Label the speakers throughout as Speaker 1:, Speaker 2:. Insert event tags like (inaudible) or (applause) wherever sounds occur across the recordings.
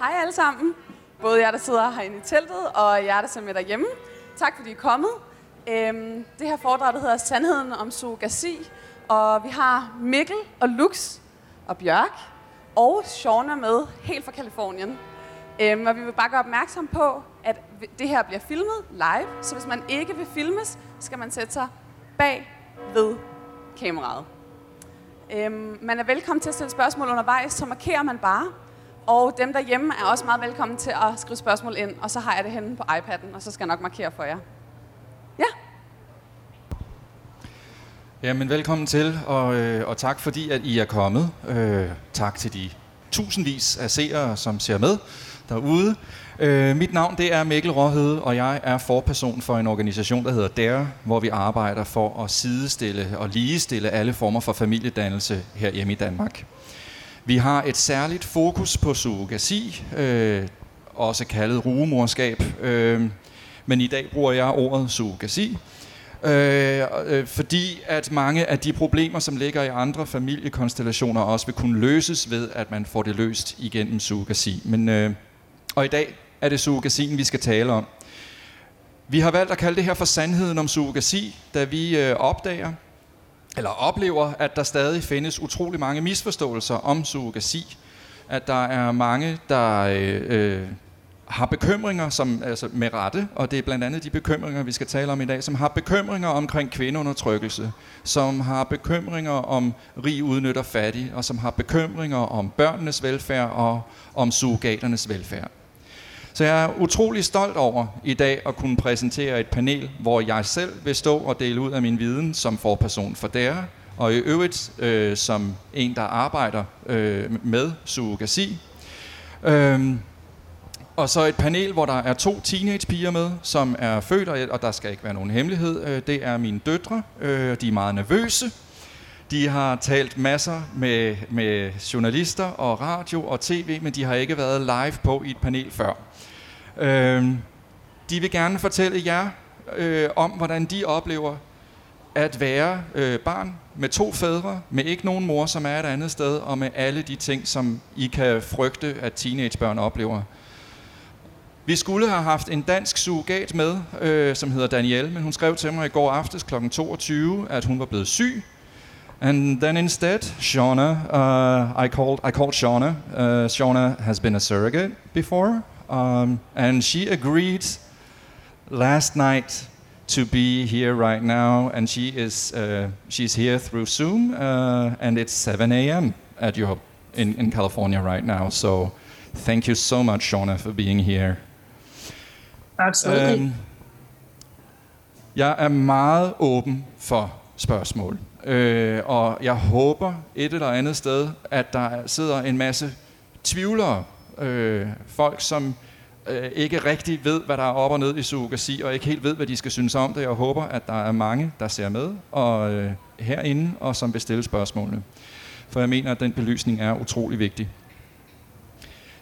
Speaker 1: Hej alle sammen. Både jer, der sidder herinde i teltet, og jer, der ser med derhjemme. Tak fordi I er kommet. Øhm, det her foredrag det hedder Sandheden om surrogasi. Og vi har Mikkel og Lux og Bjørk og Shauna med helt fra Kalifornien. Øhm, og vi vil bare gøre opmærksom på, at det her bliver filmet live. Så hvis man ikke vil filmes, skal man sætte sig bag ved kameraet. Øhm, man er velkommen til at stille spørgsmål undervejs, så markerer man bare. Og dem derhjemme er også meget velkommen til at skrive spørgsmål ind, og så har jeg det henne på iPad'en, og så skal jeg nok markere for jer. Ja.
Speaker 2: Jamen, velkommen til, og, øh, og tak fordi, at I er kommet. Øh, tak til de tusindvis af seere, som ser med derude. Øh, mit navn det er Mikkel Råhede, og jeg er forperson for en organisation, der hedder DARE, hvor vi arbejder for at sidestille og ligestille alle former for familiedannelse her hjemme i Danmark. Vi har et særligt fokus på surrogasi, øh, også kaldet rugemorskab, øh, men i dag bruger jeg ordet surrogasi, øh, øh, fordi at mange af de problemer, som ligger i andre familiekonstellationer, også vil kunne løses ved, at man får det løst igennem surrogasi. Men, øh, og i dag er det surrogasien, vi skal tale om. Vi har valgt at kalde det her for sandheden om surrogasi, da vi øh, opdager, eller oplever, at der stadig findes utrolig mange misforståelser om surrogasi. At der er mange, der øh, øh, har bekymringer som, altså med rette, og det er blandt andet de bekymringer, vi skal tale om i dag, som har bekymringer omkring kvindeundertrykkelse, som har bekymringer om rig udnytter fattig, og som har bekymringer om børnenes velfærd og om surrogaternes velfærd. Så jeg er utrolig stolt over i dag at kunne præsentere et panel, hvor jeg selv vil stå og dele ud af min viden som forperson for DERE, og i øvrigt øh, som en, der arbejder øh, med surrogasi. Øhm, og så et panel, hvor der er to teenagepiger med, som er født, og der skal ikke være nogen hemmelighed. Øh, det er mine døtre. Øh, de er meget nervøse. De har talt masser med, med journalister og radio og tv, men de har ikke været live på i et panel før. Øh, de vil gerne fortælle jer øh, om, hvordan de oplever at være øh, barn med to fædre, med ikke nogen mor, som er et andet sted, og med alle de ting, som I kan frygte, at teenagebørn oplever. Vi skulle have haft en dansk surrogat med, øh, som hedder Danielle, men hun skrev til mig i går aftes kl. 22, at hun var blevet syg. And then instead, Shauna, uh, I called I called Shauna. Uh, Shauna has been a surrogate before, um, and she agreed last night to be here right now, and she is uh, she's here through Zoom, uh, and it's 7 a.m. at your in, in California right now. So, thank you so much, Shauna, for being here.
Speaker 3: Absolutely. Um,
Speaker 2: jeg er meget åben for spørgsmål. Øh, og jeg håber et eller andet sted, at der sidder en masse tvivlere. Øh, folk, som øh, ikke rigtig ved, hvad der er op og ned i surrogasi, og ikke helt ved, hvad de skal synes om det. Jeg håber, at der er mange, der ser med og øh, herinde, og som vil stille spørgsmålene. For jeg mener, at den belysning er utrolig vigtig.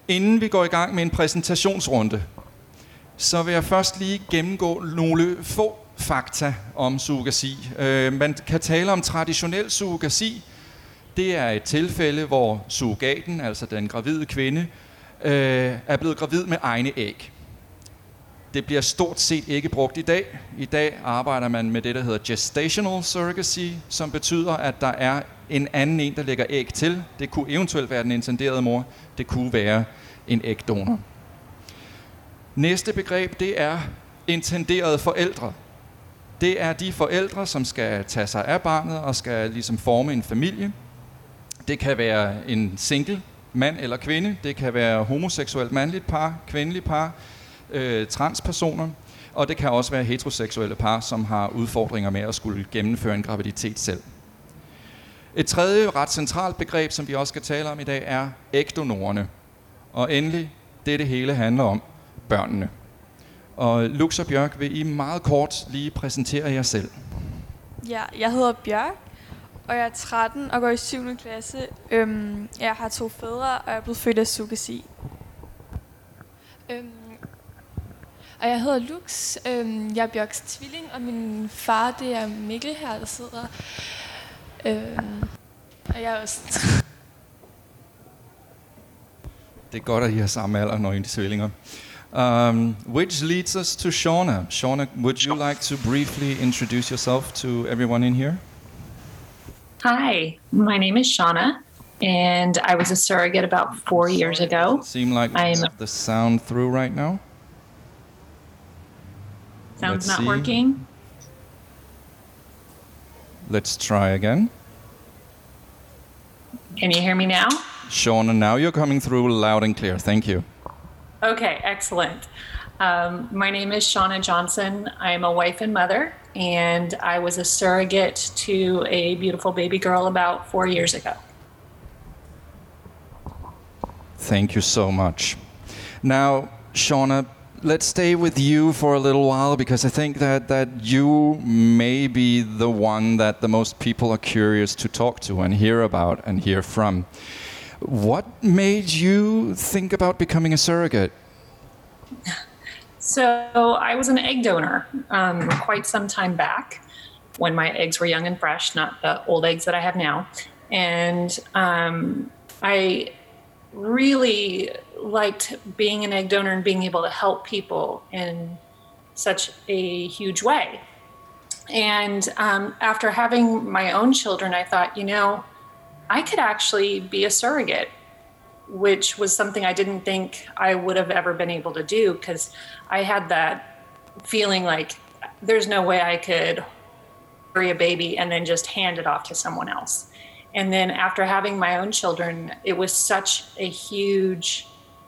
Speaker 2: Inden vi går i gang med en præsentationsrunde, så vil jeg først lige gennemgå nogle få fakta om surrogasi. Øh, man kan tale om traditionel surrogasi. Det er et tilfælde, hvor surrogaten, altså den gravide kvinde, øh, er blevet gravid med egne æg. Det bliver stort set ikke brugt i dag. I dag arbejder man med det, der hedder gestational surrogacy, som betyder, at der er en anden en, der lægger æg til. Det kunne eventuelt være den intenderede mor. Det kunne være en ægdonor. Næste begreb, det er intenderede forældre. Det er de forældre, som skal tage sig af barnet og skal ligesom forme en familie. Det kan være en single mand eller kvinde. Det kan være homoseksuelt mandligt par, kvindeligt par, øh, transpersoner. Og det kan også være heteroseksuelle par, som har udfordringer med at skulle gennemføre en graviditet selv. Et tredje ret centralt begreb, som vi også skal tale om i dag, er ægdonorerne. Og endelig, det det hele handler om, børnene. Og Lux og Bjørk, vil I meget kort lige præsentere jer selv?
Speaker 4: Ja, jeg hedder Bjørk, og jeg er 13 og går i 7. klasse. Øhm, jeg har to fædre, og jeg er blevet født af surrogasi. Øhm, og jeg hedder Lux. Øhm, jeg er Bjørks tvilling, og min far, det er Mikkel her, der sidder. Øhm, og jeg er også
Speaker 2: Det er godt, at I har samme alder, når I er tvillinger. Um, which leads us to Shauna. Shauna, would you like to briefly introduce yourself to everyone in here?
Speaker 3: Hi, my name is Shauna, and I was a surrogate about four years ago.
Speaker 2: Seem like
Speaker 3: I am-
Speaker 2: the sound through right now.
Speaker 3: Sounds
Speaker 2: Let's
Speaker 3: not
Speaker 2: see.
Speaker 3: working.
Speaker 2: Let's try again.
Speaker 3: Can you hear me now?
Speaker 2: Shauna, now you're coming through loud and clear. Thank you.
Speaker 3: Okay, excellent. Um, my name is Shauna Johnson. I'm a wife and mother, and I was a surrogate to a beautiful baby girl about four years ago.
Speaker 2: Thank you so much. Now, Shauna, let's stay with you for a little while because I think that, that you may be the one that the most people are curious to talk to and hear about and hear from. What made you think about becoming a surrogate? (laughs)
Speaker 3: So I was an egg donor um, quite some time back when my eggs were young and fresh, not the old eggs that I have now. And um, I really liked being an egg donor and being able to help people in such a huge way. And um, after having my own children, I thought, you know, I could actually be a surrogate which was something I didn't think I would have ever been able to do because I had that feeling like there's no way I could carry a baby and then just hand it off to someone else. And then after having my own children, it was such a huge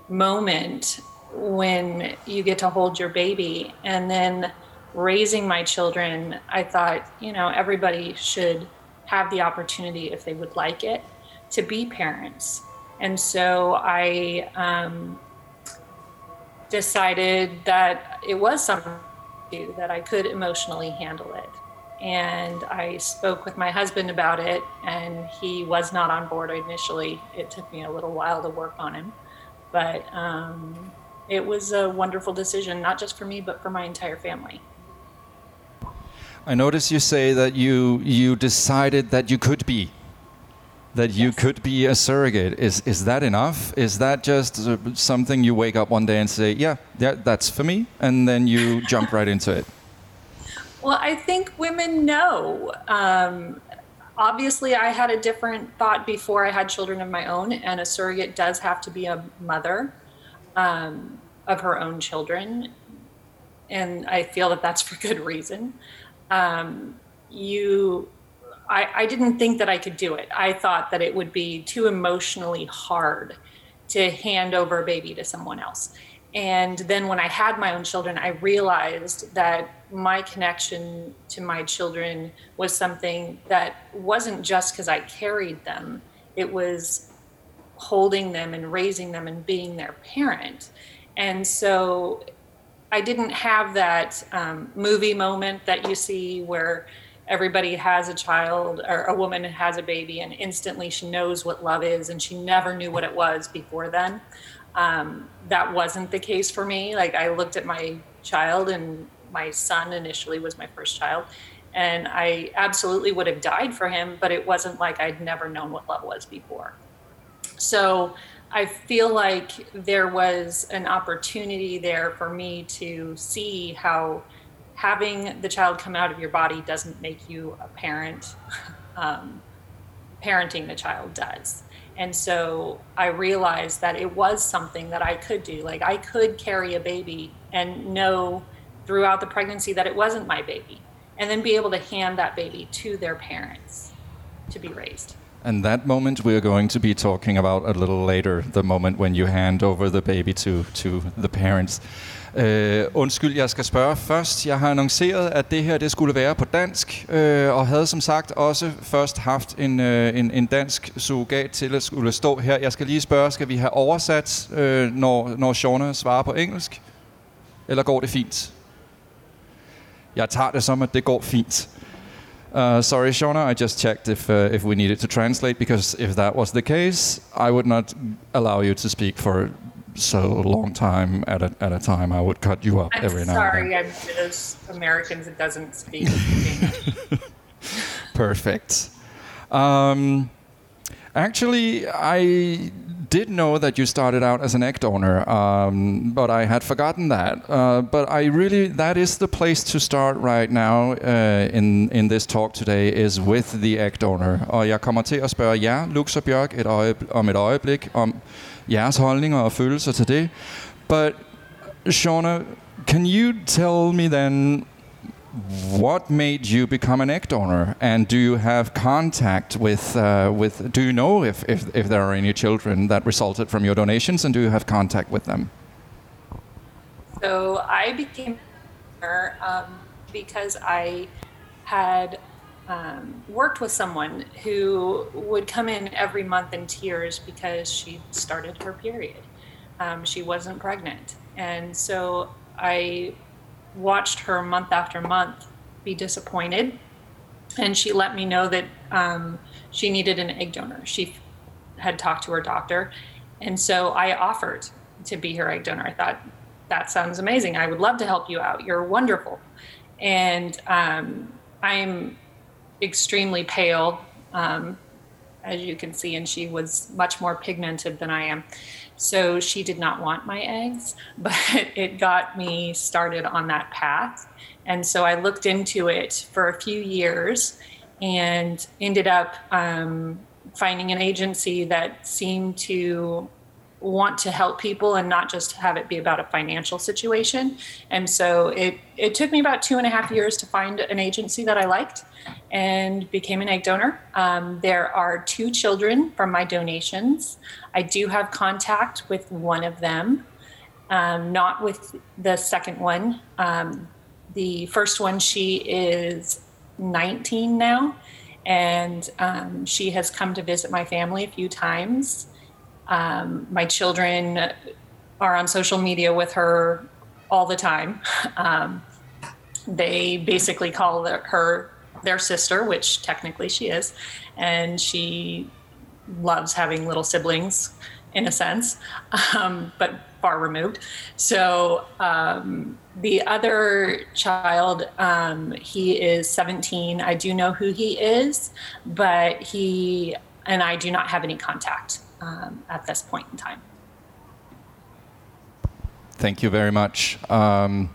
Speaker 3: moment when you get to hold your baby. And then raising my children, I thought, you know, everybody should have the opportunity, if they would like it, to be parents. And so I um, decided that it was something that I could emotionally handle it. And I spoke with my husband about it, and he was not on board initially. It took me a little while to work on him, but um, it was a wonderful decision, not just for me, but for my entire family.
Speaker 2: I notice you say that you you decided that you could be that you could be a surrogate. Is is that enough? Is that just uh, something you wake up one day and say, "Yeah, yeah, that's for me," and then you (laughs) jump right into it?
Speaker 3: Well, I think women know. Um, obviously, I had a different thought before I had children of my own, and a surrogate does have to be a mother um, of her own children. And I feel that that's for good reason. Um, you, I, I didn't think that I could do it. I thought that it would be too emotionally hard to hand over a baby to someone else. And then when I had my own children, I realized that my connection to my children was something that wasn't just because I carried them, it was holding them and raising them and being their parent. And so I didn't have that um, movie moment that you see where everybody has a child or a woman has a baby and instantly she knows what love is and she never knew what it was before then um, that wasn't the case for me. Like I looked at my child, and my son initially was my first child, and I absolutely would have died for him, but it wasn't like I'd never known what love was before. So I feel like there was an opportunity there for me to see how having the child come out of your body doesn't make you a parent. Um, parenting the child does. And so I realized that it was something that I could do. Like I could carry a baby and know throughout the pregnancy that it wasn't my baby, and then be able to hand that baby to their parents to be raised.
Speaker 2: And that moment we're going to be talking about a little later, the moment when you hand over the baby to, to the parents. Uh, undskyld, jeg skal spørge først. Jeg har annonceret, at det her det skulle være på dansk, øh, og havde som sagt også først haft en, øh, en, en dansk surrogat til at skulle stå her. Jeg skal lige spørge, skal vi have oversat, øh, når, når Shauna svarer på engelsk? Eller går det fint? Jeg tager det som, at det går fint. Uh, sorry, Shauna, I just checked if uh, if we needed to translate because if that was the case, I would not allow you to speak for so long time at a at a time. I would cut you up
Speaker 3: I'm
Speaker 2: every now and then.
Speaker 3: sorry. I'm those Americans that doesn't speak (laughs)
Speaker 2: Perfect. Um, actually, I did know that you started out as an egg donor, um, but I had forgotten that. Uh, but I really, that is the place to start right now uh, in, in this talk today, is with the egg donor. Og jeg kommer til at spørge jer, Lux og Bjørk, et om et øjeblik, om jeres holdninger og følelser til det. But, Shauna, can you tell me then what made you become an egg donor and do you have contact with uh, with do you know if, if if there are any children that resulted from your donations and do you have contact with them
Speaker 3: So I became a donor um, because I had um, worked with someone who would come in every month in tears because she started her period. Um, she wasn't pregnant. And so I watched her month after month be disappointed. And she let me know that um, she needed an egg donor. She had talked to her doctor. And so I offered to be her egg donor. I thought, that sounds amazing. I would love to help you out. You're wonderful. And um, I'm extremely pale, um, as you can see, and she was much more pigmented than I am. So she did not want my eggs, (laughs) but it got me started on that path. And so I looked into it for a few years and ended up um, finding an agency that seemed to want to help people and not just have it be about a financial situation. And so it, it took me about two and a half years to find an agency that I liked and became an egg donor. Um, there are two children from my donations. I do have contact with one of them, um, not with the second one. Um, the first one, she is 19 now, and um, she has come to visit my family a few times. Um, my children are on social media with her all the time. Um, they basically call her their sister, which technically she is, and she loves having little siblings in a sense, um, but far removed. So um, the other child, um, he is 17. I do know who he is, but he and I do not have any contact um, at this point in time.
Speaker 2: Thank you very much. Um,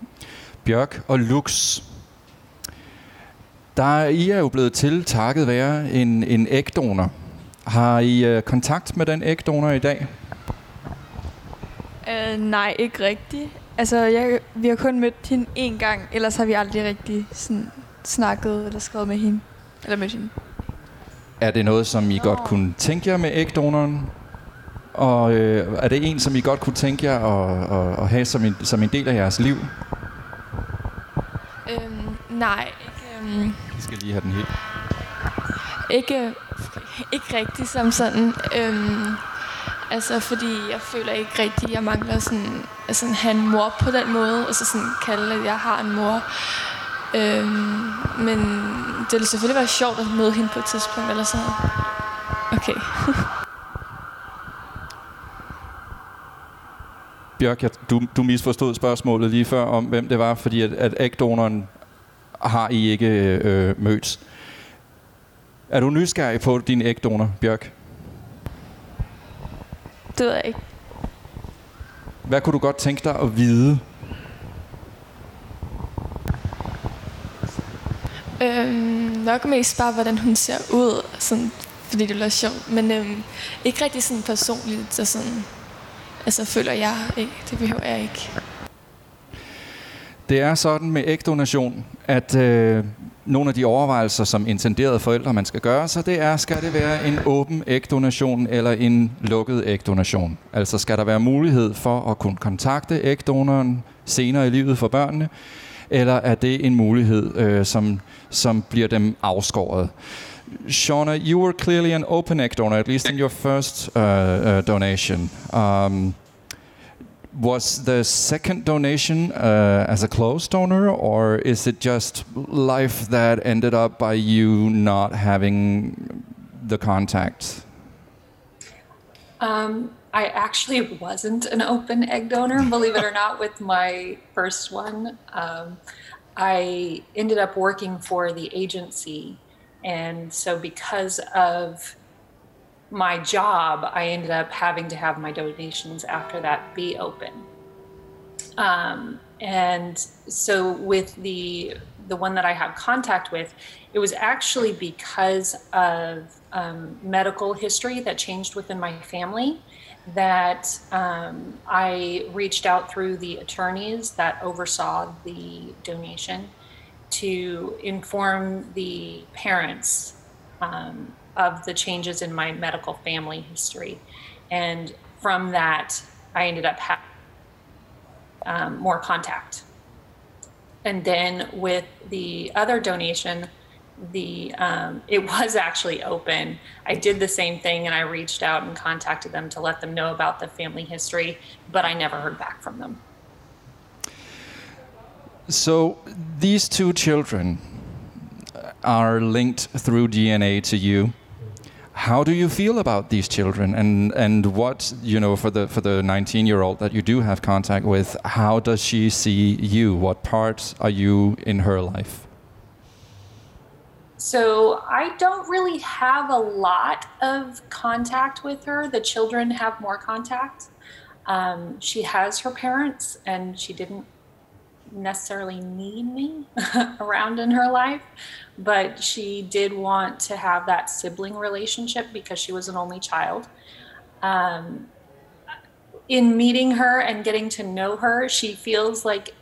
Speaker 2: Bjørk og Lux, der er, I er jo blevet til takket være en, en ægdonor. Har I uh, kontakt med den ægdonor i dag?
Speaker 4: Uh, nej, ikke rigtigt. Altså, jeg, vi har kun mødt hende én gang, ellers har vi aldrig rigtig sådan, snakket eller skrevet med hende. Eller mødt hende.
Speaker 2: Er det noget, som I godt kunne tænke jer med ægdonoren? Og øh, er det en, som I godt kunne tænke jer at, at, at have som en, som en del af jeres liv?
Speaker 4: Øhm, nej, ikke, øhm,
Speaker 2: I skal lige have den helt.
Speaker 4: ikke, ikke rigtig som sådan. Øhm, altså, fordi jeg føler ikke rigtig, jeg mangler sådan, altså, have en mor på den måde. Altså sådan kalde, at jeg har en mor. Øhm, men det ville selvfølgelig være sjovt at møde hende på et tidspunkt, eller sådan noget. Okay. (laughs)
Speaker 2: Bjørk, jeg, du, du misforstod spørgsmålet lige før om, hvem det var, fordi at, at ægdonoren har I ikke øh, mødt. Er du nysgerrig på din ægdonor, Bjørk?
Speaker 4: Det ved jeg ikke.
Speaker 2: Hvad kunne du godt tænke dig at vide?
Speaker 4: Øhm, nok mest bare, hvordan hun ser ud, sådan, fordi det er sjovt. Men øhm, ikke rigtig sådan personligt, så sådan, altså føler jeg ikke. Det behøver jeg ikke.
Speaker 2: Det er sådan med ægdonation, at øh, nogle af de overvejelser, som intenderede forældre man skal gøre, så det er, skal det være en åben ægdonation eller en lukket ægdonation? Altså skal der være mulighed for at kunne kontakte ægdonoren senere i livet for børnene, eller er det en mulighed, øh, som, som bliver dem afskåret? Shauna, you were clearly an open egg donor, at least in your first uh, uh, donation. Um, was the second donation uh, as a closed donor, or is it just life that ended up by you not having the contact?
Speaker 3: Um, I actually wasn't an open egg donor, believe it or not, with my first one. Um, I ended up working for the agency. And so, because of my job, I ended up having to have my donations after that be open. Um, and so with the the one that I have contact with, it was actually because of um, medical history that changed within my family that um, I reached out through the attorneys that oversaw the donation to inform the parents um, of the changes in my medical family history. And from that, I ended up having um, more contact. And then with the other donation, the um, it was actually open. I did the same thing, and I reached out and contacted them to let them know about the family history, but I never heard back from them.
Speaker 2: So these two children are linked through DNA to you. How do you feel about these children, and and what you know for the for the 19 year old that you do have contact with? How does she see you? What parts are you in her life?
Speaker 3: So I don't really have a lot of contact with her. The children have more contact. Um, she has her parents, and she didn't necessarily need me (laughs) around in her life, but she did want to have that sibling relationship because she was an only child. Um, in meeting her and getting to know her, she feels like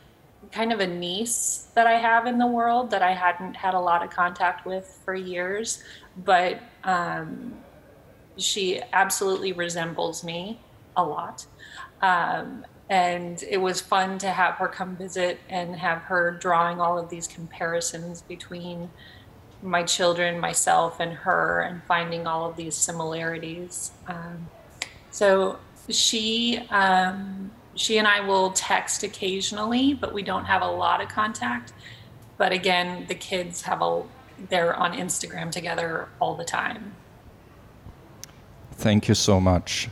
Speaker 3: kind of a niece that I have in the world that I hadn't had a lot of contact with for years, but um, she absolutely resembles me a lot. Um, and it was fun to have her come visit and have her drawing all of these comparisons between my children, myself, and her, and finding all of these similarities. Um, so she um, she and I will text occasionally, but we don't have a lot of contact. But again, the kids have a they're on Instagram together all the time.
Speaker 2: Thank you so much.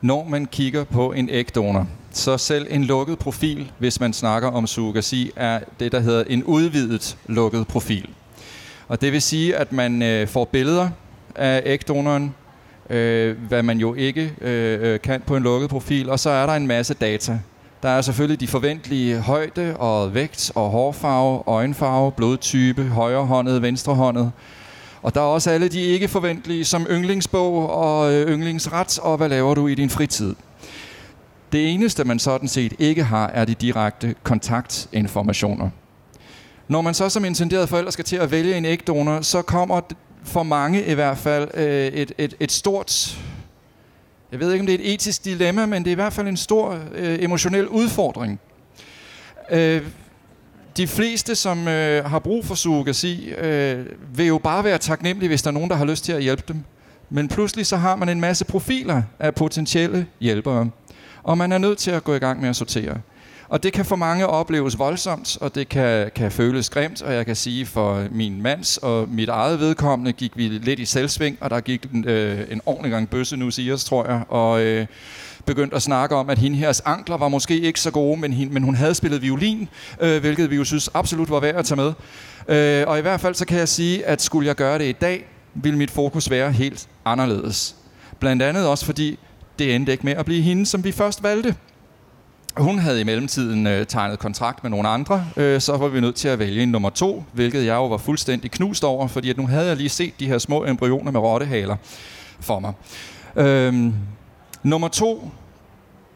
Speaker 2: Når man kigger på en ægdonor, så selv en lukket profil, hvis man snakker om surrogasi, er det, der hedder en udvidet lukket profil. Og det vil sige, at man øh, får billeder af ægdonoren, øh, hvad man jo ikke øh, øh, kan på en lukket profil, og så er der en masse data. Der er selvfølgelig de forventelige højde og vægt og hårfarve, øjenfarve, blodtype, højrehåndet, venstrehåndet, og der er også alle de ikke forventelige, som yndlingsbog og øh, yndlingsret, og hvad laver du i din fritid. Det eneste, man sådan set ikke har, er de direkte kontaktinformationer. Når man så som intenderet forælder skal til at vælge en ægdonor, så kommer for mange i hvert fald øh, et, et, et stort, jeg ved ikke om det er et etisk dilemma, men det er i hvert fald en stor øh, emotionel udfordring. Øh, de fleste, som øh, har brug for surrogasi, øh, vil jo bare være taknemmelige, hvis der er nogen, der har lyst til at hjælpe dem. Men pludselig så har man en masse profiler af potentielle hjælpere, og man er nødt til at gå i gang med at sortere. Og det kan for mange opleves voldsomt, og det kan, kan føles grimt, og jeg kan sige for min mands og mit eget vedkommende gik vi lidt i selvsving, og der gik øh, en ordentlig gang bøsse nu, siger tror jeg, og øh, begyndte at snakke om, at hende heres ankler var måske ikke så gode, men, hende, men hun havde spillet violin, øh, hvilket vi jo synes absolut var værd at tage med. Øh, og i hvert fald så kan jeg sige, at skulle jeg gøre det i dag, ville mit fokus være helt anderledes. Blandt andet også fordi, det endte ikke med at blive hende, som vi først valgte. Hun havde i mellemtiden øh, tegnet kontrakt med nogle andre, øh, så var vi nødt til at vælge en nummer to, hvilket jeg jo var fuldstændig knust over, fordi at nu havde jeg lige set de her små embryoner med rottehaler for mig. Øh, Nummer to,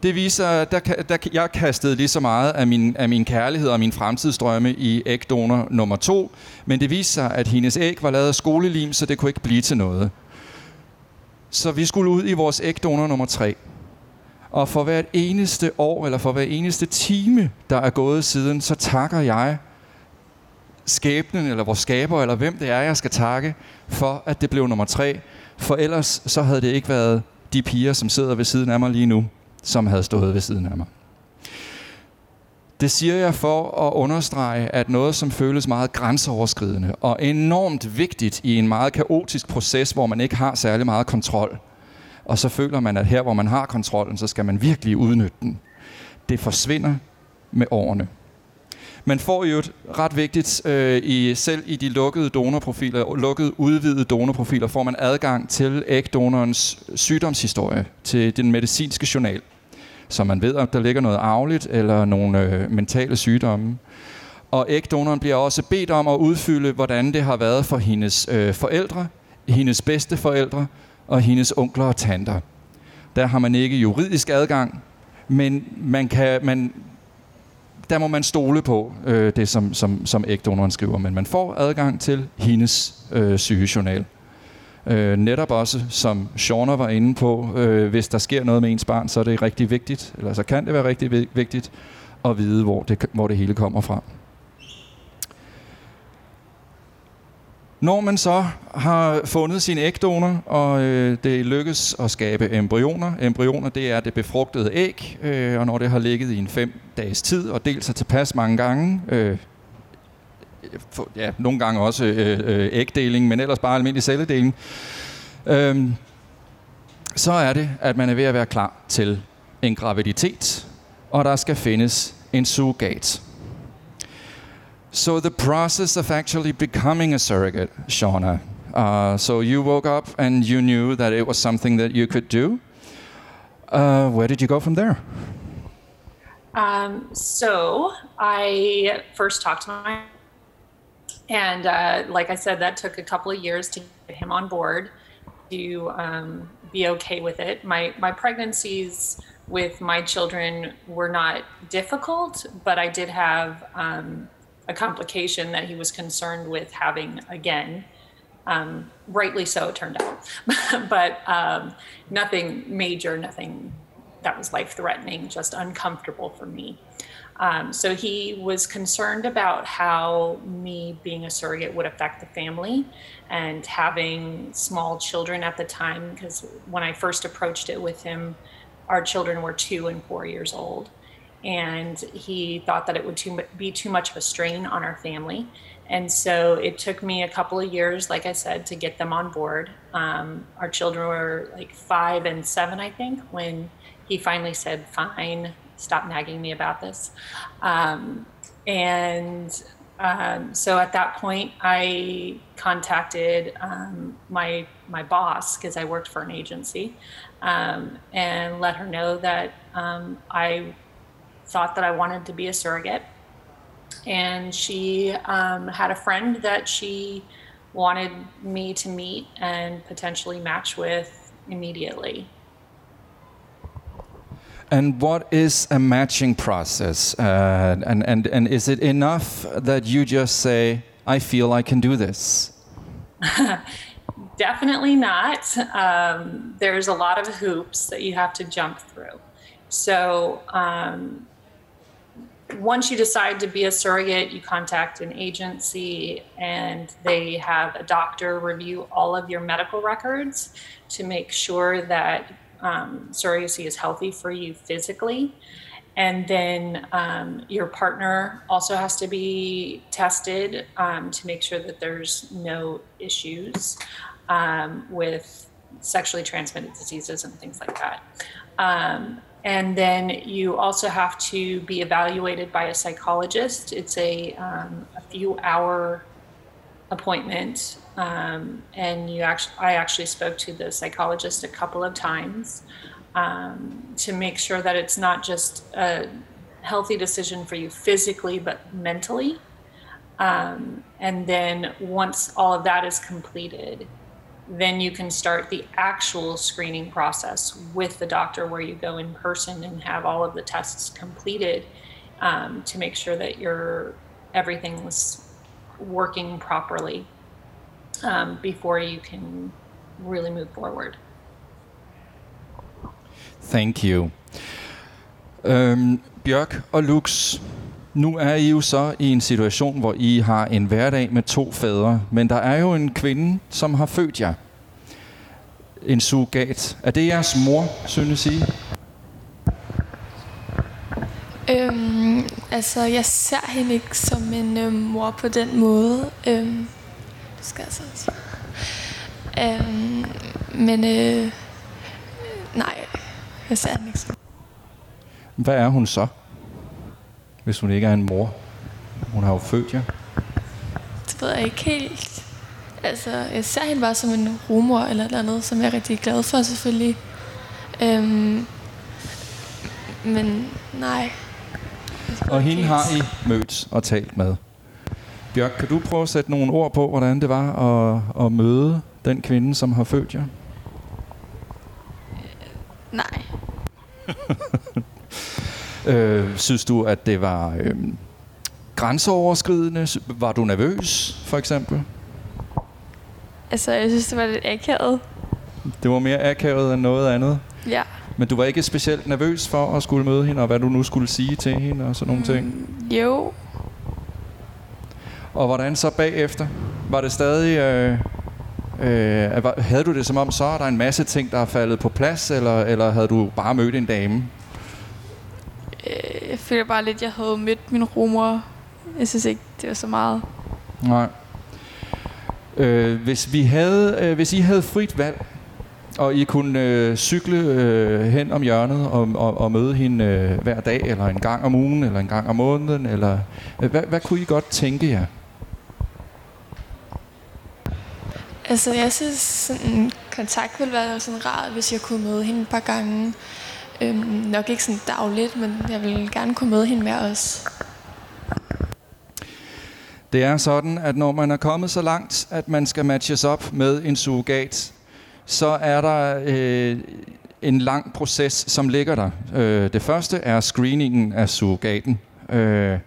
Speaker 2: det viser, der, der jeg kastede lige så meget af min, af min kærlighed og min fremtidsdrømme i ægdonor nummer to, men det viste sig, at hendes æg var lavet af skolelim, så det kunne ikke blive til noget. Så vi skulle ud i vores ægdonor nummer tre. Og for hvert eneste år, eller for hver eneste time, der er gået siden, så takker jeg skæbnen, eller vores skaber, eller hvem det er, jeg skal takke, for at det blev nummer tre. For ellers så havde det ikke været de piger, som sidder ved siden af mig lige nu, som havde stået ved siden af mig. Det siger jeg for at understrege, at noget, som føles meget grænseoverskridende og enormt vigtigt i en meget kaotisk proces, hvor man ikke har særlig meget kontrol, og så føler man, at her, hvor man har kontrollen, så skal man virkelig udnytte den. Det forsvinder med årene. Man får jo et ret vigtigt, øh, i, selv i de lukkede donorprofiler, lukkede udvidede donorprofiler, får man adgang til ægdonorens sygdomshistorie, til den medicinske journal. Så man ved, om der ligger noget arveligt eller nogle øh, mentale sygdomme. Og ægdonoren bliver også bedt om at udfylde, hvordan det har været for hendes øh, forældre, hendes bedste forældre og hendes onkler og tanter. Der har man ikke juridisk adgang, men man kan, man, der må man stole på øh, det, som, som, som ægdonoren skriver. Men man får adgang til hendes øh, sygejournal. Øh, netop også, som Shauna var inde på, øh, hvis der sker noget med ens barn, så er det rigtig vigtigt, eller så kan det være rigtig vigtigt at vide, hvor det, hvor det hele kommer fra. Når man så har fundet sin ægdonor, og øh, det lykkes at skabe embryoner. Embryoner, det er det befrugtede æg, øh, og når det har ligget i en fem dages tid og delt sig tilpas mange gange, øh, for, ja, nogle gange også øh, øh, ægdeling, men ellers bare almindelig celledeling, øh, så er det, at man er ved at være klar til en graviditet, og der skal findes en surrogat. So the process of actually becoming a surrogate, Shauna. Uh, so you woke up and you knew that it was something that you could do. Uh, where did you go from there?
Speaker 3: Um, so I first talked to my, and uh, like I said, that took a couple of years to get him on board to um, be okay with it. My my pregnancies with my children were not difficult, but I did have um, a complication that he was concerned with having again. Um, rightly so, it turned out, (laughs) but um, nothing major, nothing that was life threatening, just uncomfortable for me. Um, so he was concerned about how me being a surrogate would affect the family and having small children at the time, because when I first approached it with him, our children were two and four years old and he thought that it would too, be too much of a strain on our family. And so it took me a couple of years, like I said, to get them on board. Um, our children were like five and seven, I think, when he finally said, Fine, stop nagging me about this. Um, and um, so at that point, I contacted um, my my boss because I worked for an agency, um, and let her know that um, I thought that I wanted to be a surrogate. And she um, had a friend that she wanted me to meet and potentially match with immediately.
Speaker 2: And what is a matching process? Uh, and, and, and is it enough that you just say, I feel I can do this? (laughs)
Speaker 3: Definitely not. Um, there's a lot of hoops that you have to jump through. So, um, once you decide to be a surrogate, you contact an agency and they have a doctor review all of your medical records to make sure that um, surrogacy is healthy for you physically. And then um, your partner also has to be tested um, to make sure that there's no issues um, with sexually transmitted diseases and things like that. Um, and then you also have to be evaluated by a psychologist. It's a, um, a few hour appointment, um, and you actually I actually spoke to the psychologist a couple of times um, to make sure that it's not just a healthy decision for you physically but mentally. Um, and then once all of that is completed, then you can start the actual screening process with the doctor where you go in person and have all of the tests completed um, to make sure that your everything was working properly um, before you can really move forward.
Speaker 2: Thank you. Øhm, Bjørk og Lux, nu er I jo så i en situation, hvor I har en hverdag med to fædre, men der er jo en kvinde, som har født jer. En surrogat. Er det jeres mor, synes I?
Speaker 4: Øhm, altså, jeg ser hende ikke som en øhm, mor på den måde. Øhm, det skal jeg så sige. Øhm, men øh, nej, jeg ser hende ikke som.
Speaker 2: Hvad er hun så, hvis hun ikke er en mor? Hun har jo født jer.
Speaker 4: Det ved jeg ikke helt. Altså, jeg ser hende bare som en rumor eller et eller andet, som jeg er rigtig glad for selvfølgelig. Øhm, men nej.
Speaker 2: Og hende har I mødt og talt med. Bjørk, kan du prøve at sætte nogle ord på, hvordan det var at, at møde den kvinde, som har født jer?
Speaker 4: Nej. (laughs)
Speaker 2: Øh, synes du, at det var øh, grænseoverskridende? Var du nervøs, for eksempel?
Speaker 4: Altså, jeg synes, det var lidt akavet.
Speaker 2: Det var mere akavet end noget andet.
Speaker 4: Ja.
Speaker 2: Men du var ikke specielt nervøs for at skulle møde hende, og hvad du nu skulle sige til hende og sådan nogle ting?
Speaker 4: Jo.
Speaker 2: Og hvordan så bagefter? Var det stadig... Øh, øh, havde du det som om, så er der en masse ting, der er faldet på plads, eller, eller havde du bare mødt en dame?
Speaker 4: Øh, Jeg føler bare lidt, at jeg havde mødt min rumor. Jeg synes ikke, det var så meget.
Speaker 2: Nej. Øh, hvis, vi havde, øh, hvis I havde frit valg, og I kunne øh, cykle øh, hen om hjørnet og, og, og møde hende øh, hver dag, eller en gang om ugen, eller en gang om måneden, eller øh, hvad, hvad kunne I godt tænke jer?
Speaker 4: Altså, jeg synes, sådan kontakt ville være sådan rart, hvis jeg kunne møde hende et par gange. Øhm, nok ikke sådan dagligt, men jeg vil gerne kunne møde hende med os.
Speaker 2: Det er sådan, at når man er kommet så langt, at man skal matches op med en surrogat, så er der øh, en lang proces, som ligger der. Øh, det første er screeningen af surrogaten, øh,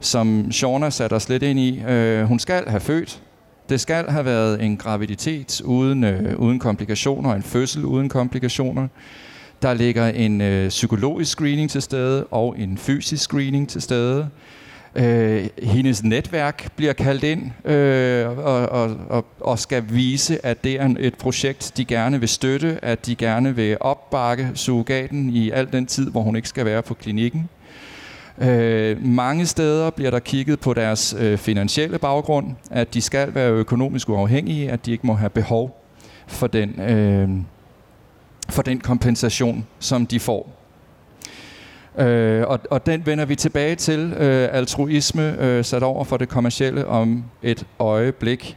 Speaker 2: som Shauna satte os lidt ind i. Øh, hun skal have født. Det skal have været en graviditet uden, øh, uden komplikationer, en fødsel uden komplikationer. Der ligger en øh, psykologisk screening til stede og en fysisk screening til stede. Øh, hendes netværk bliver kaldt ind øh, og, og, og, og skal vise, at det er et projekt, de gerne vil støtte, at de gerne vil opbakke surrogaten i al den tid, hvor hun ikke skal være på klinikken. Øh, mange steder bliver der kigget på deres øh, finansielle baggrund, at de skal være økonomisk uafhængige, at de ikke må have behov for den, øh, for den kompensation, som de får. Øh, og, og den vender vi tilbage til, øh, altruisme øh, sat over for det kommercielle om et øjeblik.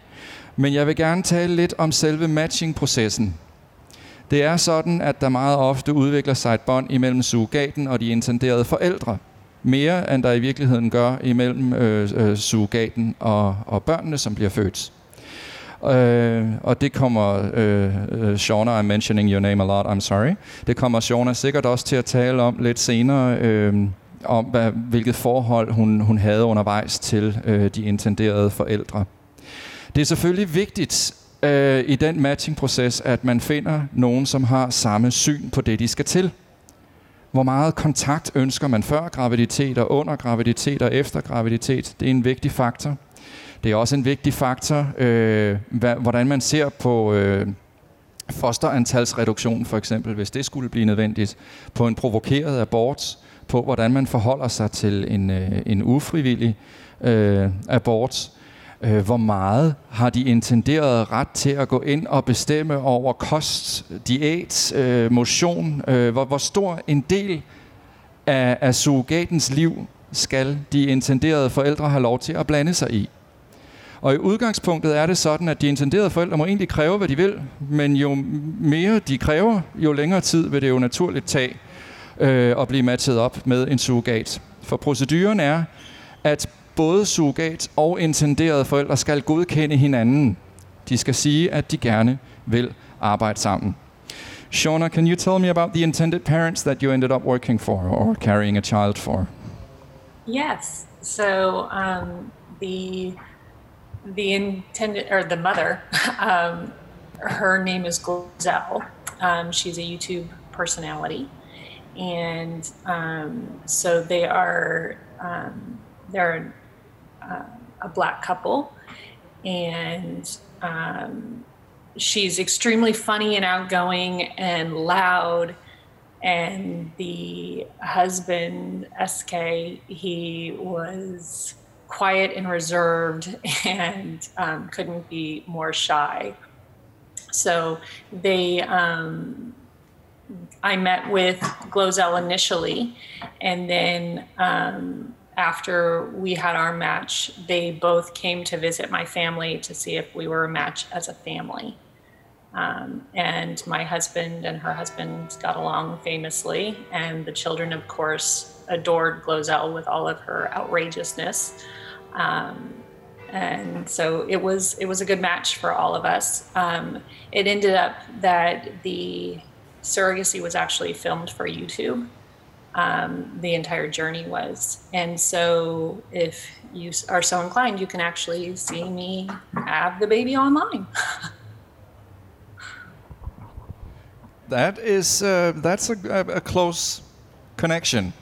Speaker 2: Men jeg vil gerne tale lidt om selve matching-processen. Det er sådan, at der meget ofte udvikler sig et bånd imellem surrogaten og de intenderede forældre. Mere end der i virkeligheden gør imellem øh, øh, surrogaten og, og børnene, som bliver født. Øh, og det kommer øh, øh, Shauna, I'm mentioning your name a lot, I'm sorry. Det kommer Shauna sikkert også til at tale om lidt senere, øh, om hvad, hvilket forhold hun, hun havde undervejs til øh, de intenderede forældre. Det er selvfølgelig vigtigt øh, i den matchingproces, at man finder nogen, som har samme syn på det, de skal til. Hvor meget kontakt ønsker man før graviditet og under graviditet og efter graviditet? Det er en vigtig faktor. Det er også en vigtig faktor, øh, hvordan man ser på øh, fosterantalsreduktion for eksempel, hvis det skulle blive nødvendigt, på en provokeret abort, på hvordan man forholder sig til en, øh, en ufrivillig øh, abort. Øh, hvor meget har de intenderet ret til at gå ind og bestemme over kost, diæt, øh, motion? Øh, hvor, hvor stor en del af, af surrogatens liv skal de intenderede forældre have lov til at blande sig i? Og i udgangspunktet er det sådan, at de intenderede forældre må egentlig kræve, hvad de vil, men jo mere de kræver, jo længere tid vil det jo naturligt tage øh, at blive matchet op med en surrogat. For proceduren er, at både surrogat og intenderede forældre skal godkende hinanden. De skal sige, at de gerne vil arbejde sammen. Shauna, can you tell me about the intended parents that you ended up working for or carrying a child for?
Speaker 3: Yes. So um, the the intended or the mother, (laughs) um, her name is Glozell. Um, she's a YouTube personality, and um, so they are um, they're uh, a black couple, and um, she's extremely funny and outgoing and loud. And the husband sk he was quiet and reserved (laughs) and um, couldn't be more shy so they um, i met with glozell initially and then um, after we had our match, they both came to visit my family to see if we were a match as a family. Um, and my husband and her husband got along famously, and the children, of course, adored Glozell with all of her outrageousness. Um, and so it was it was a good match for all of us. Um, it ended up that the surrogacy was actually filmed for YouTube. Um, the entire journey was, and so if you are so inclined, you can actually see me have the baby online. (laughs)
Speaker 2: That is uh, that's a, a, a close connection.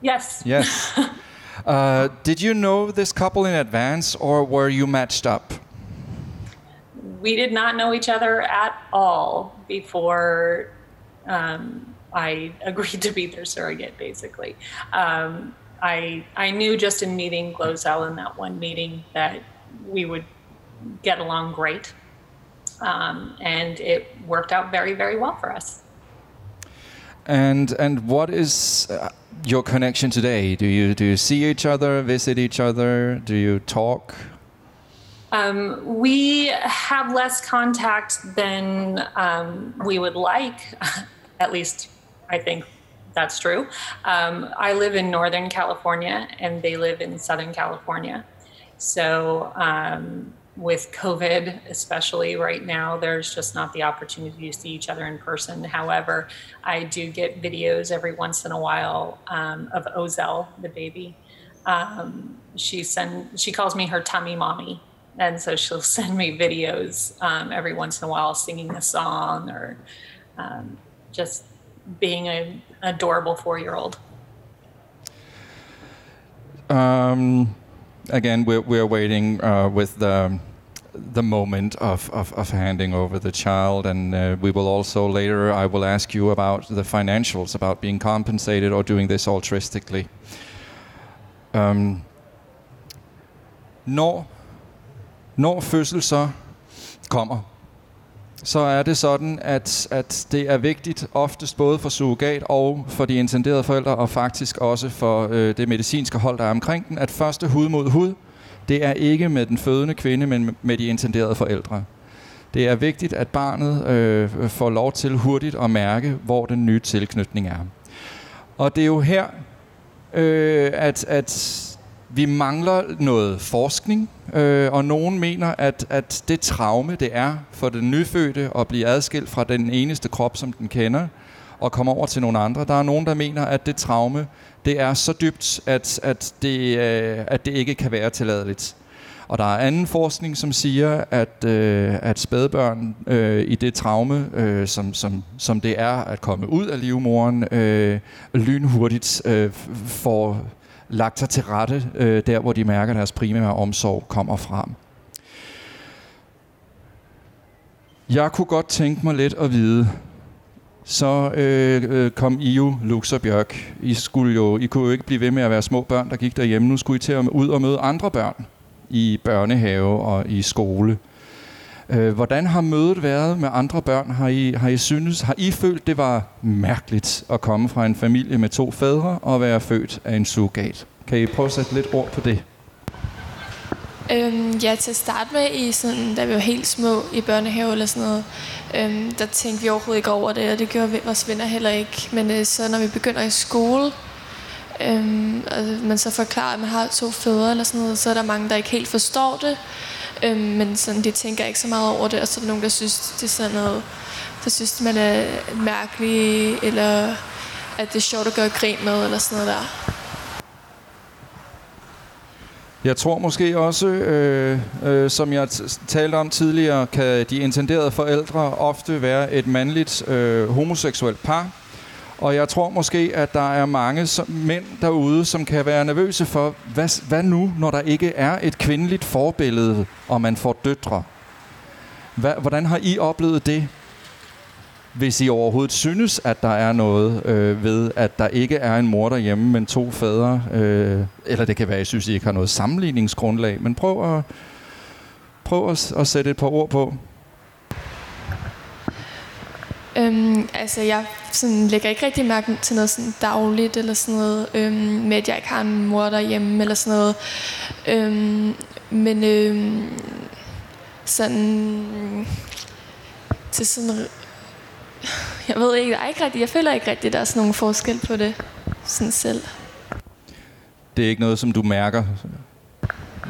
Speaker 3: yes.
Speaker 2: Yes. (laughs) uh, did you know this couple in advance, or were you matched up?
Speaker 3: we did not know each other at all before um, I (laughs) agreed to be their surrogate. Basically, um, I I knew just in meeting Glozell in that one meeting that we would get along great, um, and it worked out very very well for us.
Speaker 2: And and what is uh, your connection today? Do you do you see each other, visit each other? Do you talk?
Speaker 3: Um, we have less contact than um, we would like. (laughs) At least, I think that's true. Um, I live in Northern California, and they live in Southern California. So, um, with COVID, especially right now, there's just not the opportunity to see each other in person. However, I do get videos every once in a while um, of Ozell, the baby. Um, she send she calls me her tummy mommy and so she'll (laughs) send me videos um, every once in a while singing a song or um, just being an adorable four-year-old
Speaker 2: Um, again, we're, we're waiting uh, with the, the moment of, of, of handing over the child, and uh, we will also later, I will ask you about the financials, about being compensated or doing this altruistically. Um, når, når fødsel så kommer, så er det sådan, at, at det er vigtigt oftest både for surrogat og for de intenderede forældre, og faktisk også for øh, det medicinske hold, der er omkring den, at første hud mod hud, det er ikke med den fødende kvinde, men med de intenderede forældre. Det er vigtigt, at barnet øh, får lov til hurtigt at mærke, hvor den nye tilknytning er. Og det er jo her, øh, at, at vi mangler noget forskning, øh, og nogen mener, at, at det traume, det er for den nyfødte at blive adskilt fra den eneste krop, som den kender, og komme over til nogle andre. Der er nogen, der mener, at det traume, det er så dybt, at, at, det, øh, at det ikke kan være tilladeligt. Og der er anden forskning, som siger, at, øh, at spædbørn øh, i det traume, øh, som, som, som det er at komme ud af livmoren, øh, lynhurtigt øh, får lagt sig til rette øh, der, hvor de mærker, at deres primære omsorg kommer frem. Jeg kunne godt tænke mig lidt at vide, så øh, øh, kom I jo, Lux og Bjørk. I, skulle jo, I kunne jo ikke blive ved med at være små børn, der gik derhjemme. Nu skulle I til at ud og møde andre børn i børnehave og i skole. Øh, hvordan har mødet været med andre børn? Har I, har I synes, har I følt, det var mærkeligt at komme fra en familie med to fædre og være født af en surrogat? Kan I prøve at sætte lidt ord på det?
Speaker 4: Øhm, ja, til at starte med, i sådan, da vi var helt små i børnehave eller sådan noget, øhm, der tænkte vi overhovedet ikke over det, og det gjorde vores venner heller ikke. Men øh, så når vi begynder i skole, øhm, og man så forklarer, at man har to fædre eller sådan noget, så er der mange, der ikke helt forstår det. Øhm, men sådan, de tænker ikke så meget over det, og så er der nogen, der synes, det er sådan noget, der synes, man er mærkelig, eller at det er sjovt at gøre grin med, eller sådan noget der.
Speaker 2: Jeg tror måske også, øh, øh, som jeg talte om tidligere, kan de intenderede forældre ofte være et mandligt øh, homoseksuelt par. Og jeg tror måske, at der er mange som, mænd derude, som kan være nervøse for, hvad, hvad nu, når der ikke er et kvindeligt forbillede, og man får døtre? Hva, hvordan har I oplevet det? Hvis I overhovedet synes, at der er noget øh, ved, at der ikke er en mor derhjemme, men to fædre, øh, eller det kan være, at I synes, I ikke har noget sammenligningsgrundlag, men prøv at, prøv at, at sætte et par ord på.
Speaker 4: Øhm, altså, jeg sådan, lægger ikke rigtig mærke til noget sådan dagligt, eller sådan noget, øhm, med at jeg ikke har en mor derhjemme, eller sådan noget. Øhm, men øhm, sådan til sådan jeg ved ikke, der er ikke rigtig, jeg føler ikke rigtig, der er sådan nogen forskel på det sådan selv.
Speaker 2: Det er ikke noget, som du mærker?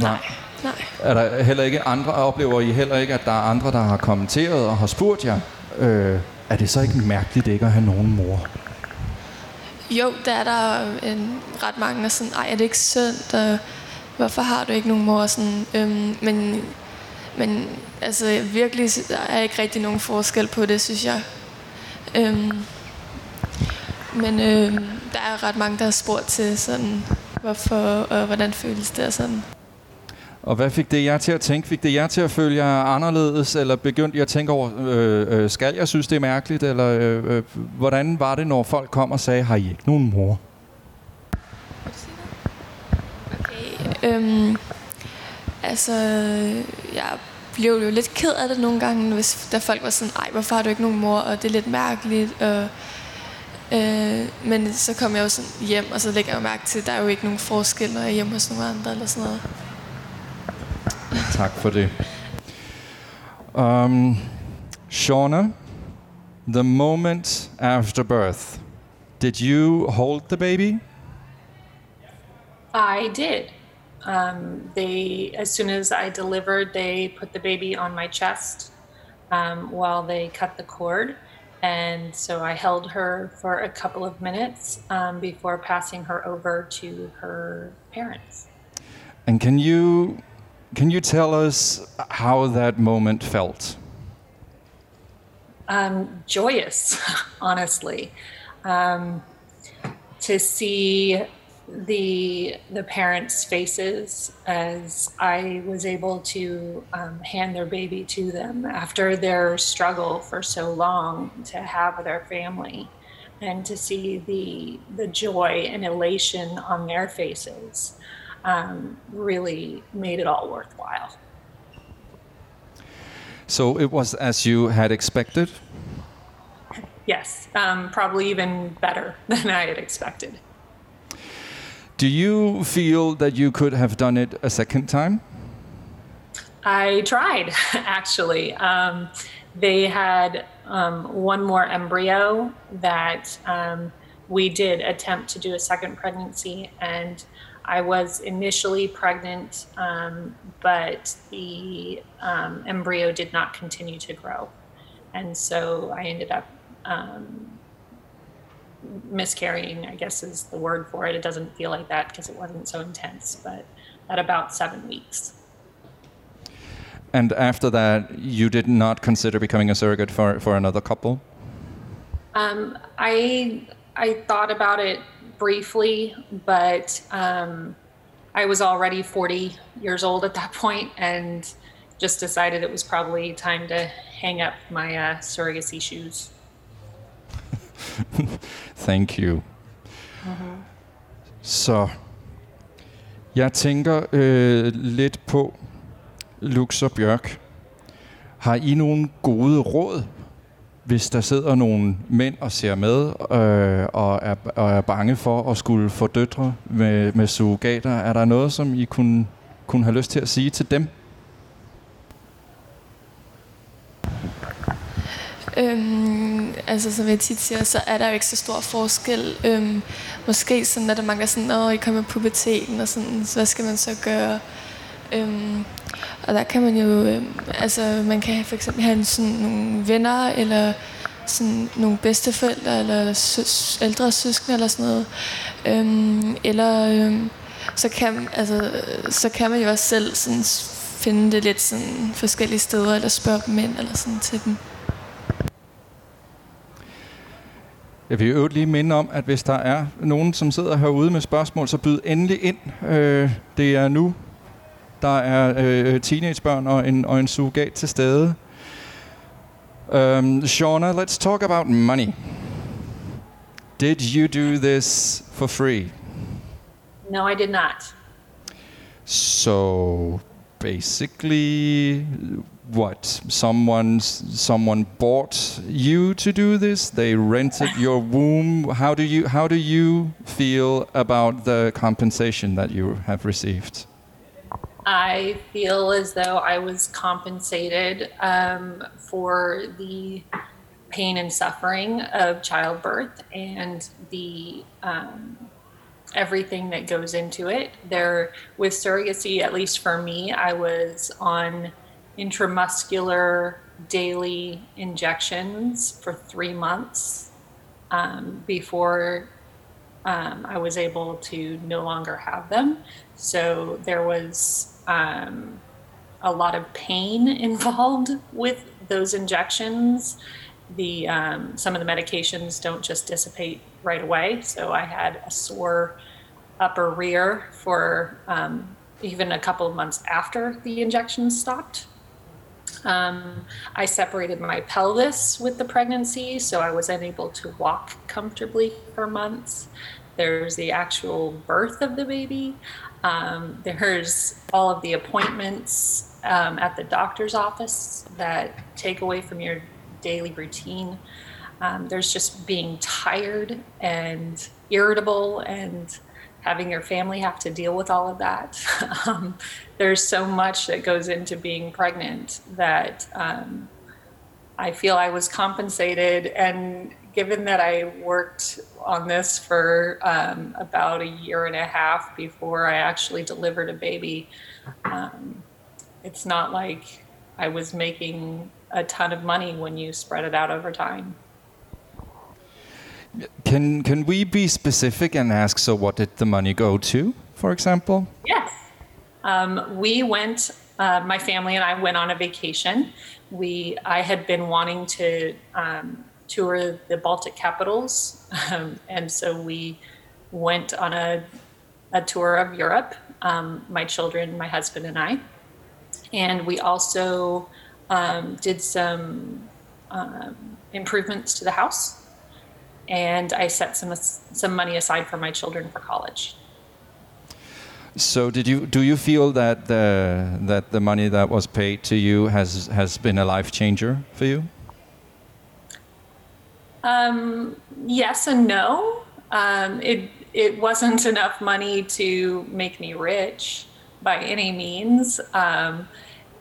Speaker 4: Nej. Nej.
Speaker 2: Er der heller ikke andre, oplever I heller ikke, at der er andre, der har kommenteret og har spurgt jer, øh, er det så ikke mærkeligt ikke at have nogen mor?
Speaker 4: Jo, der er der en, ret mange, der sådan, ej, er det ikke synd, og hvorfor har du ikke nogen mor? Sådan, øhm, men, men altså, virkelig, der er ikke rigtig nogen forskel på det, synes jeg. Øhm, men øhm, der er ret mange, der har spurgt til, sådan, hvorfor og hvordan føles det og sådan.
Speaker 2: Og hvad fik det jer til at tænke? Fik det jer til at føle jer anderledes, eller begyndte I at tænke over, øh, øh, skal jeg synes, det er mærkeligt, eller øh, øh, hvordan var det, når folk kom og sagde, har I ikke nogen mor?
Speaker 4: Okay, øhm, altså, jeg blev jo lidt ked af det nogle gange, hvis der folk var sådan, ej, hvorfor har du ikke nogen mor, og det er lidt mærkeligt, og, øh, men så kom jeg jo sådan hjem, og så lægger jeg jo mærke til, at der er jo ikke nogen forskel, når jeg er hjemme hos nogle andre, eller sådan noget.
Speaker 2: Tak for det. Um, Shauna, the moment after birth, did you hold the baby?
Speaker 3: I did. Um, they, as soon as I delivered, they put the baby on my chest um, while they cut the cord. And so I held her for a couple of minutes um, before passing her over to her parents.
Speaker 2: And can you can you tell us how that moment felt?
Speaker 3: Um, joyous, (laughs) honestly, um, to see the the parents' faces as I was able to um, hand their baby to them after their struggle for so long to have their family, and to see the the joy and elation on their faces um, really made it all worthwhile.
Speaker 2: So it was as you had expected.
Speaker 3: Yes, um, probably even better (laughs) than I had expected.
Speaker 2: Do you feel that you could have done it a second time?
Speaker 3: I tried, (laughs) actually. Um, they had um, one more embryo that um, we did attempt to do a second pregnancy, and I was initially pregnant, um, but the um, embryo did not continue to grow. And so I ended up um, miscarrying, I guess is the word for it. It doesn't feel like that because it wasn't so intense, but at about seven weeks.
Speaker 2: And after that, you did not consider becoming a surrogate for, for another couple?
Speaker 3: Um, I I thought about it briefly, but um, I was already 40 years old at that (laughs) point and just decided it was probably time to hang up my uh, surrogacy shoes. (laughs)
Speaker 2: Thank you. Mm-hmm. Så jeg tænker øh, lidt på, Lux og Bjørk, har I nogle gode råd, hvis der sidder nogle mænd og ser med øh, og, er, og er bange for at skulle få døtre med, med surrogater? Er der noget, som I kunne, kunne have lyst til at sige til dem?
Speaker 4: Øhm, altså som jeg tit siger, så er der jo ikke så stor forskel. Øhm, måske sådan, at der mangler sådan, åh, I kommer i puberteten, og sådan, så hvad skal man så gøre? Øhm, og der kan man jo, øh, altså man kan for eksempel have en, sådan nogle venner, eller sådan nogle bedsteforældre, eller søs, ældre søskende, eller sådan noget. Øhm, eller øhm, så, kan, altså, så kan man jo også selv sådan, finde det lidt sådan forskellige steder, eller spørge dem ind, eller sådan til dem.
Speaker 2: Jeg vil øvrigt lige minde om, at hvis der er nogen, som sidder herude med spørgsmål, så byd endelig ind. Øh, det er nu. Der er øh, teenagebørn og en, og en surrogat til stede. Um, Shauna, let's talk about money. Did you do this for free?
Speaker 3: No, I did not.
Speaker 2: So basically, what someone someone bought you to do this they rented your womb how do you how do you feel about the compensation that you have received
Speaker 3: I feel as though I was compensated um, for the pain and suffering of childbirth and the um, everything that goes into it. There, with surrogacy, at least for me, I was on intramuscular daily injections for three months um, before um, I was able to no longer have them. So there was um, a lot of pain (laughs) involved with those injections. The um, some of the medications don't just dissipate right away. So I had a sore upper rear for um, even a couple of months after the injections stopped. Um, I separated my pelvis with the pregnancy, so I was unable to walk comfortably for months. There's the actual birth of the baby. Um, there's all of the appointments um, at the doctor's office that take away from your daily routine. Um, there's just being tired and irritable and having your family have to deal with all of that. (laughs) um, there's so much that goes into being pregnant that um, I feel I was compensated. And given that I worked on this for um, about a year and a half before I actually delivered a baby, um, it's not like I was making a ton of money when you spread it out over time.
Speaker 2: Can can we be specific and ask? So, what did the money go to, for example?
Speaker 3: Yes, um, we went. Uh, my family and I went on a vacation. We I had been wanting to um, tour the Baltic capitals, um, and so we went on a a tour of Europe. Um, my children, my husband, and I, and we also um, did some um, improvements to the house and I set some some money aside for my children for college.
Speaker 2: So, did you do you feel that the that the money that was paid to you has has been a life changer for you?
Speaker 3: Um, yes and no. Um, it it wasn't enough money to make me rich by any means. Um,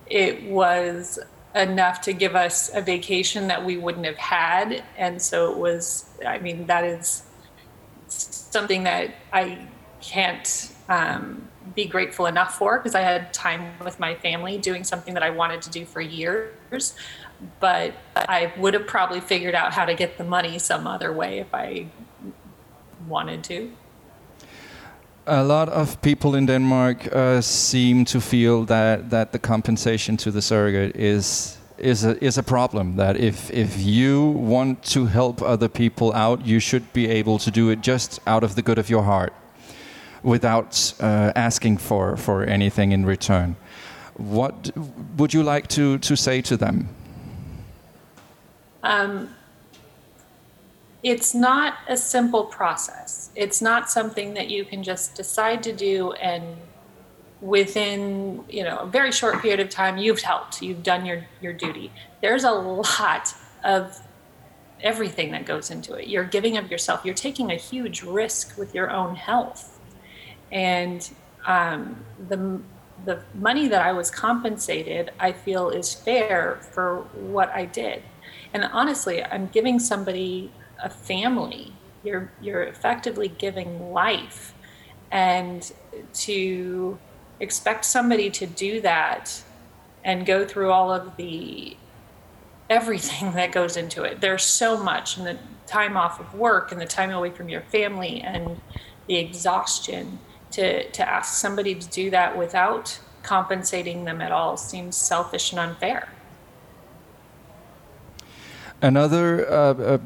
Speaker 3: it was enough to give us a vacation that we wouldn't have had. And so it was, I mean, that is something that I can't um, be grateful enough for because I had time with my family doing something that I wanted to do for years. But I would have probably figured out how to get the money some other way if I wanted to.
Speaker 2: A lot of people in Denmark uh, seem to feel that, that the compensation to the surrogate is is a, is a problem. That if if you want to help other people out, you should be able to do it just out of the good of your heart, without uh, asking for for anything in return. What would you like to to say to them?
Speaker 3: Um, it's not a simple process. It's not something that you can just decide to do and within you know a very short period of time you've helped. You've done your your duty. There's a lot of everything that goes into it. You're giving of yourself. You're taking a huge risk with your own health. And um, the the money that I was compensated I feel is fair for what I did and honestly I'm giving somebody a family. You're you're effectively giving life, and to expect somebody to do that and go through all of the everything (laughs) that goes into it. There's so much, and the time off of work, and the time away from your family, and the exhaustion. To to ask somebody to do that without compensating them at all seems selfish and unfair.
Speaker 2: Another uh, uh,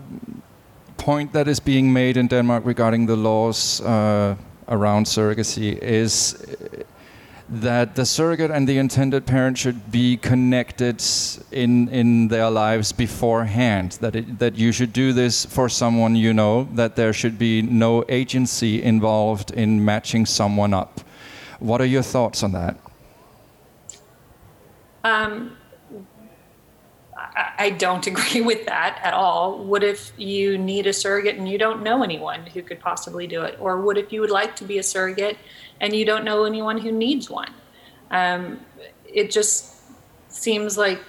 Speaker 2: point that is being made in Denmark regarding the laws uh, around surrogacy is that the surrogate and the intended parent should be connected in in their lives beforehand. That it, that you should do this for someone you know. That there should be no agency involved in matching someone up. What are your thoughts on that?
Speaker 3: Um, I don't (laughs) agree with that at all. What if you need a surrogate and you don't know anyone who could possibly do it? Or what if you would like to be a surrogate and you don't know anyone who needs one? Um, it just seems like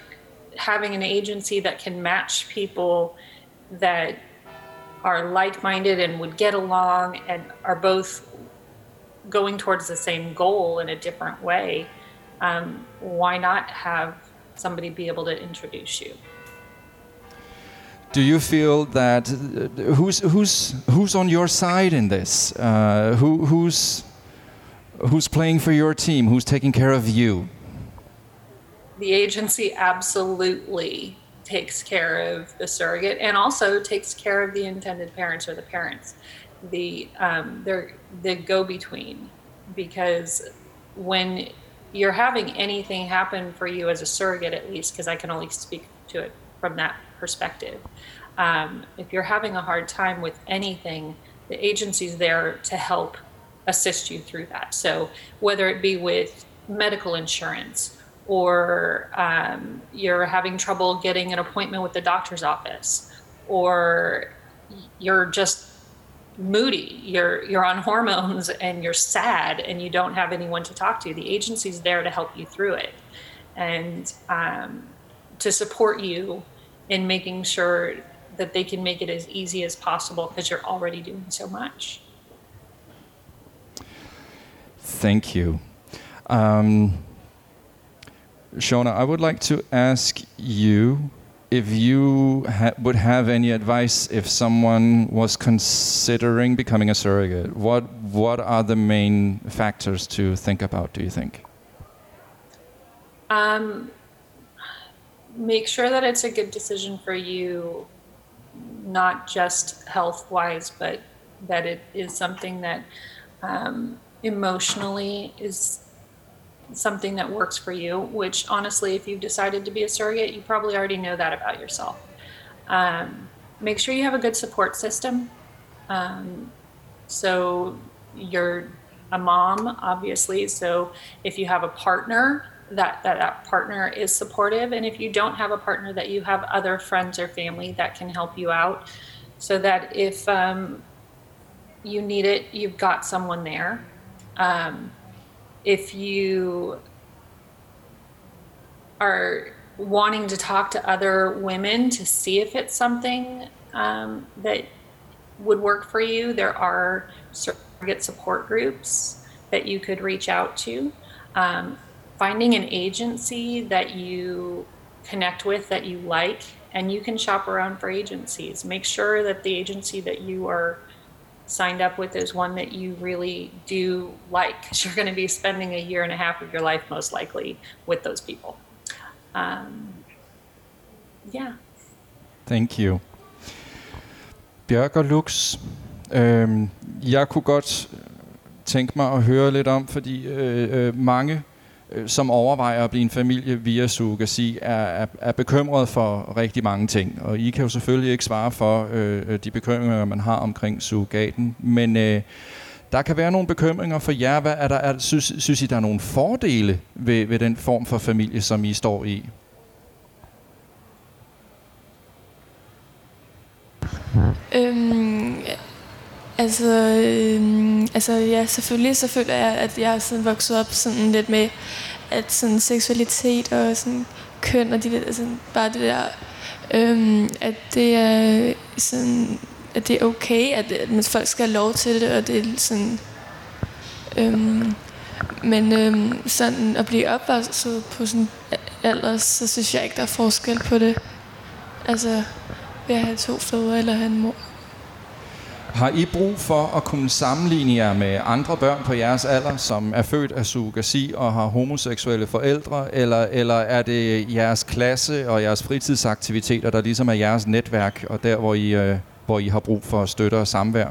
Speaker 3: having an agency that can match people that are like minded and would get along and are both going towards the same goal in a different way, um, why not have somebody be able to introduce you?
Speaker 2: Do you feel that uh, who's who's who's on your side in this? Uh, who who's who's playing for your team? Who's taking care of you?
Speaker 3: The agency absolutely takes care of the surrogate and also takes care of the intended parents or the parents. The um, they're the go between because when you're having anything happen for you as a surrogate, at least, because I can only speak to it from that perspective. Um, if you're having a hard time with anything, the agency's there to help assist you through that. So whether it be with medical insurance or um, you're having trouble getting an appointment with the doctor's office or you're just moody. You're you're on hormones and you're sad and you don't have anyone to talk to. The agency's there to help you through it and um, to support you in making sure that they can make it as easy as possible because you're already doing so much.
Speaker 2: Thank you. Um, Shauna, I would like to ask you if you ha would have any advice if someone was considering becoming a surrogate. What what are the main factors to think about? Do you think?
Speaker 3: Um, make sure that it's a good decision for you, not just health wise, but that it is something that um, emotionally is something that works for you, which honestly, if you've decided to be a surrogate, you probably already know that about yourself. Um, make sure you have a good support system. Um, so you're a mom, obviously. So if you have a partner, that, that that partner is supportive. And if you don't have a partner, that you have other friends or family that can help you out so that if um, you need it, you've got someone there. Um, if you are wanting to talk to other women to see if it's something um, that would work for you, there are surrogate support groups that you could reach out to. Um, finding an agency that you connect with that you like, and you can shop around for agencies. Make sure that the agency that you are signed up with is one that you really do like (laughs) because you're going to be spending a year and a half of your life most likely with those people. Um, yeah.
Speaker 2: Thank you. Bjørk og Lux, øhm, jeg kunne godt tænke mig at høre lidt om, fordi øh, øh, mange Øh, som overvejer at blive en familie via surrogasi, er, er, er bekymret for rigtig mange ting. Og I kan jo selvfølgelig ikke svare for øh, øh, de bekymringer, man har omkring surrogaten, men øh, der kan være nogle bekymringer for jer. Hvad er der, er, synes, synes I, der er nogle fordele ved, ved den form for familie, som I står i?
Speaker 4: Øhm, Altså, øh, altså ja, selvfølgelig så føler jeg, at jeg er sådan vokset op sådan lidt med, at sådan seksualitet og sådan køn og de der, sådan, bare det der, øh, at det er sådan, at det er okay, at, at folk skal have lov til det, og det er sådan, øh, men øh, sådan at blive opvokset på sådan alder, så synes jeg ikke, der er forskel på det. Altså, ved at have to fædre eller have en mor.
Speaker 2: Har I brug for at kunne sammenligne jer med andre børn på jeres alder, som er født af surrogasi og har homoseksuelle forældre, eller, eller er det jeres klasse og jeres fritidsaktiviteter, der ligesom er jeres netværk, og der, hvor I, øh, hvor I har brug for støtte og samvær?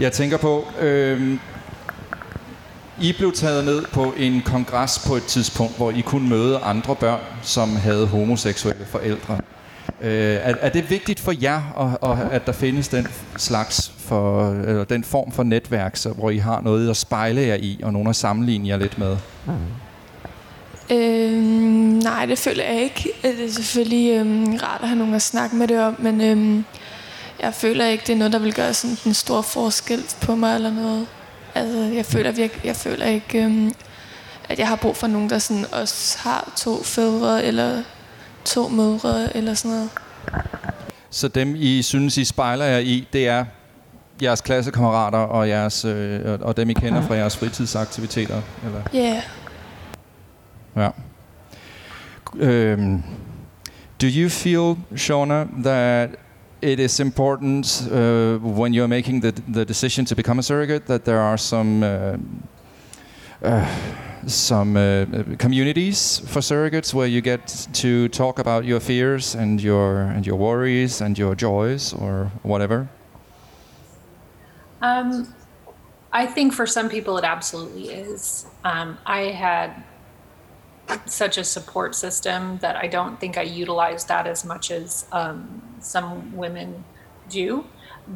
Speaker 2: Jeg tænker på, øh, i blev taget ned på en kongres på et tidspunkt, hvor I kunne møde andre børn, som havde homoseksuelle forældre. Øh, er, er det vigtigt for jer, at, at der findes den slags for eller den form for netværk, så, hvor I har noget at spejle jer i, og nogen at sammenligne jer lidt med?
Speaker 4: Øhm, nej, det føler jeg ikke. Øh, det er selvfølgelig øhm, rart at have nogen at snakke med det om, men øhm, jeg føler ikke, det er noget, der vil gøre sådan en stor forskel på mig eller noget. Altså, jeg føler virkelig, jeg føler ikke, øhm, at jeg har brug for nogen, der sådan også har to fædre eller to mødre eller sådan noget.
Speaker 2: Så dem, I synes, I spejler jer i, det er jeres klassekammerater og, jeres, øh, og- dem, I kender fra jeres fritidsaktiviteter? Eller?
Speaker 4: Ja. Yeah.
Speaker 2: Ja. Um, do you feel, Shauna, that it is important uh, when you're making the, the decision to become a surrogate that there are some uh, uh, some uh, communities for surrogates where you get to talk about your fears and your and your worries and your joys or whatever?
Speaker 3: Um, I think for some people it absolutely is. Um, I had such a support system that I don't think I utilize that as much as um, some women do.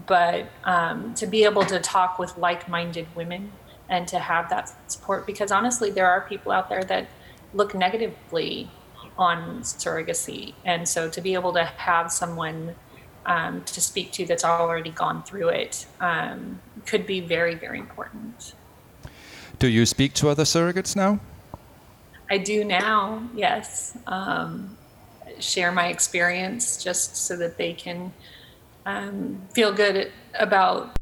Speaker 3: But um, to be able to talk with like minded women and to have that support, because honestly, there are people out there that look negatively on surrogacy. And so to be able to have someone um, to speak to that's already gone through it um, could be very, very important.
Speaker 2: Do you speak to other surrogates now?
Speaker 3: I do now, yes. Um, share my experience just so that they can um, feel good about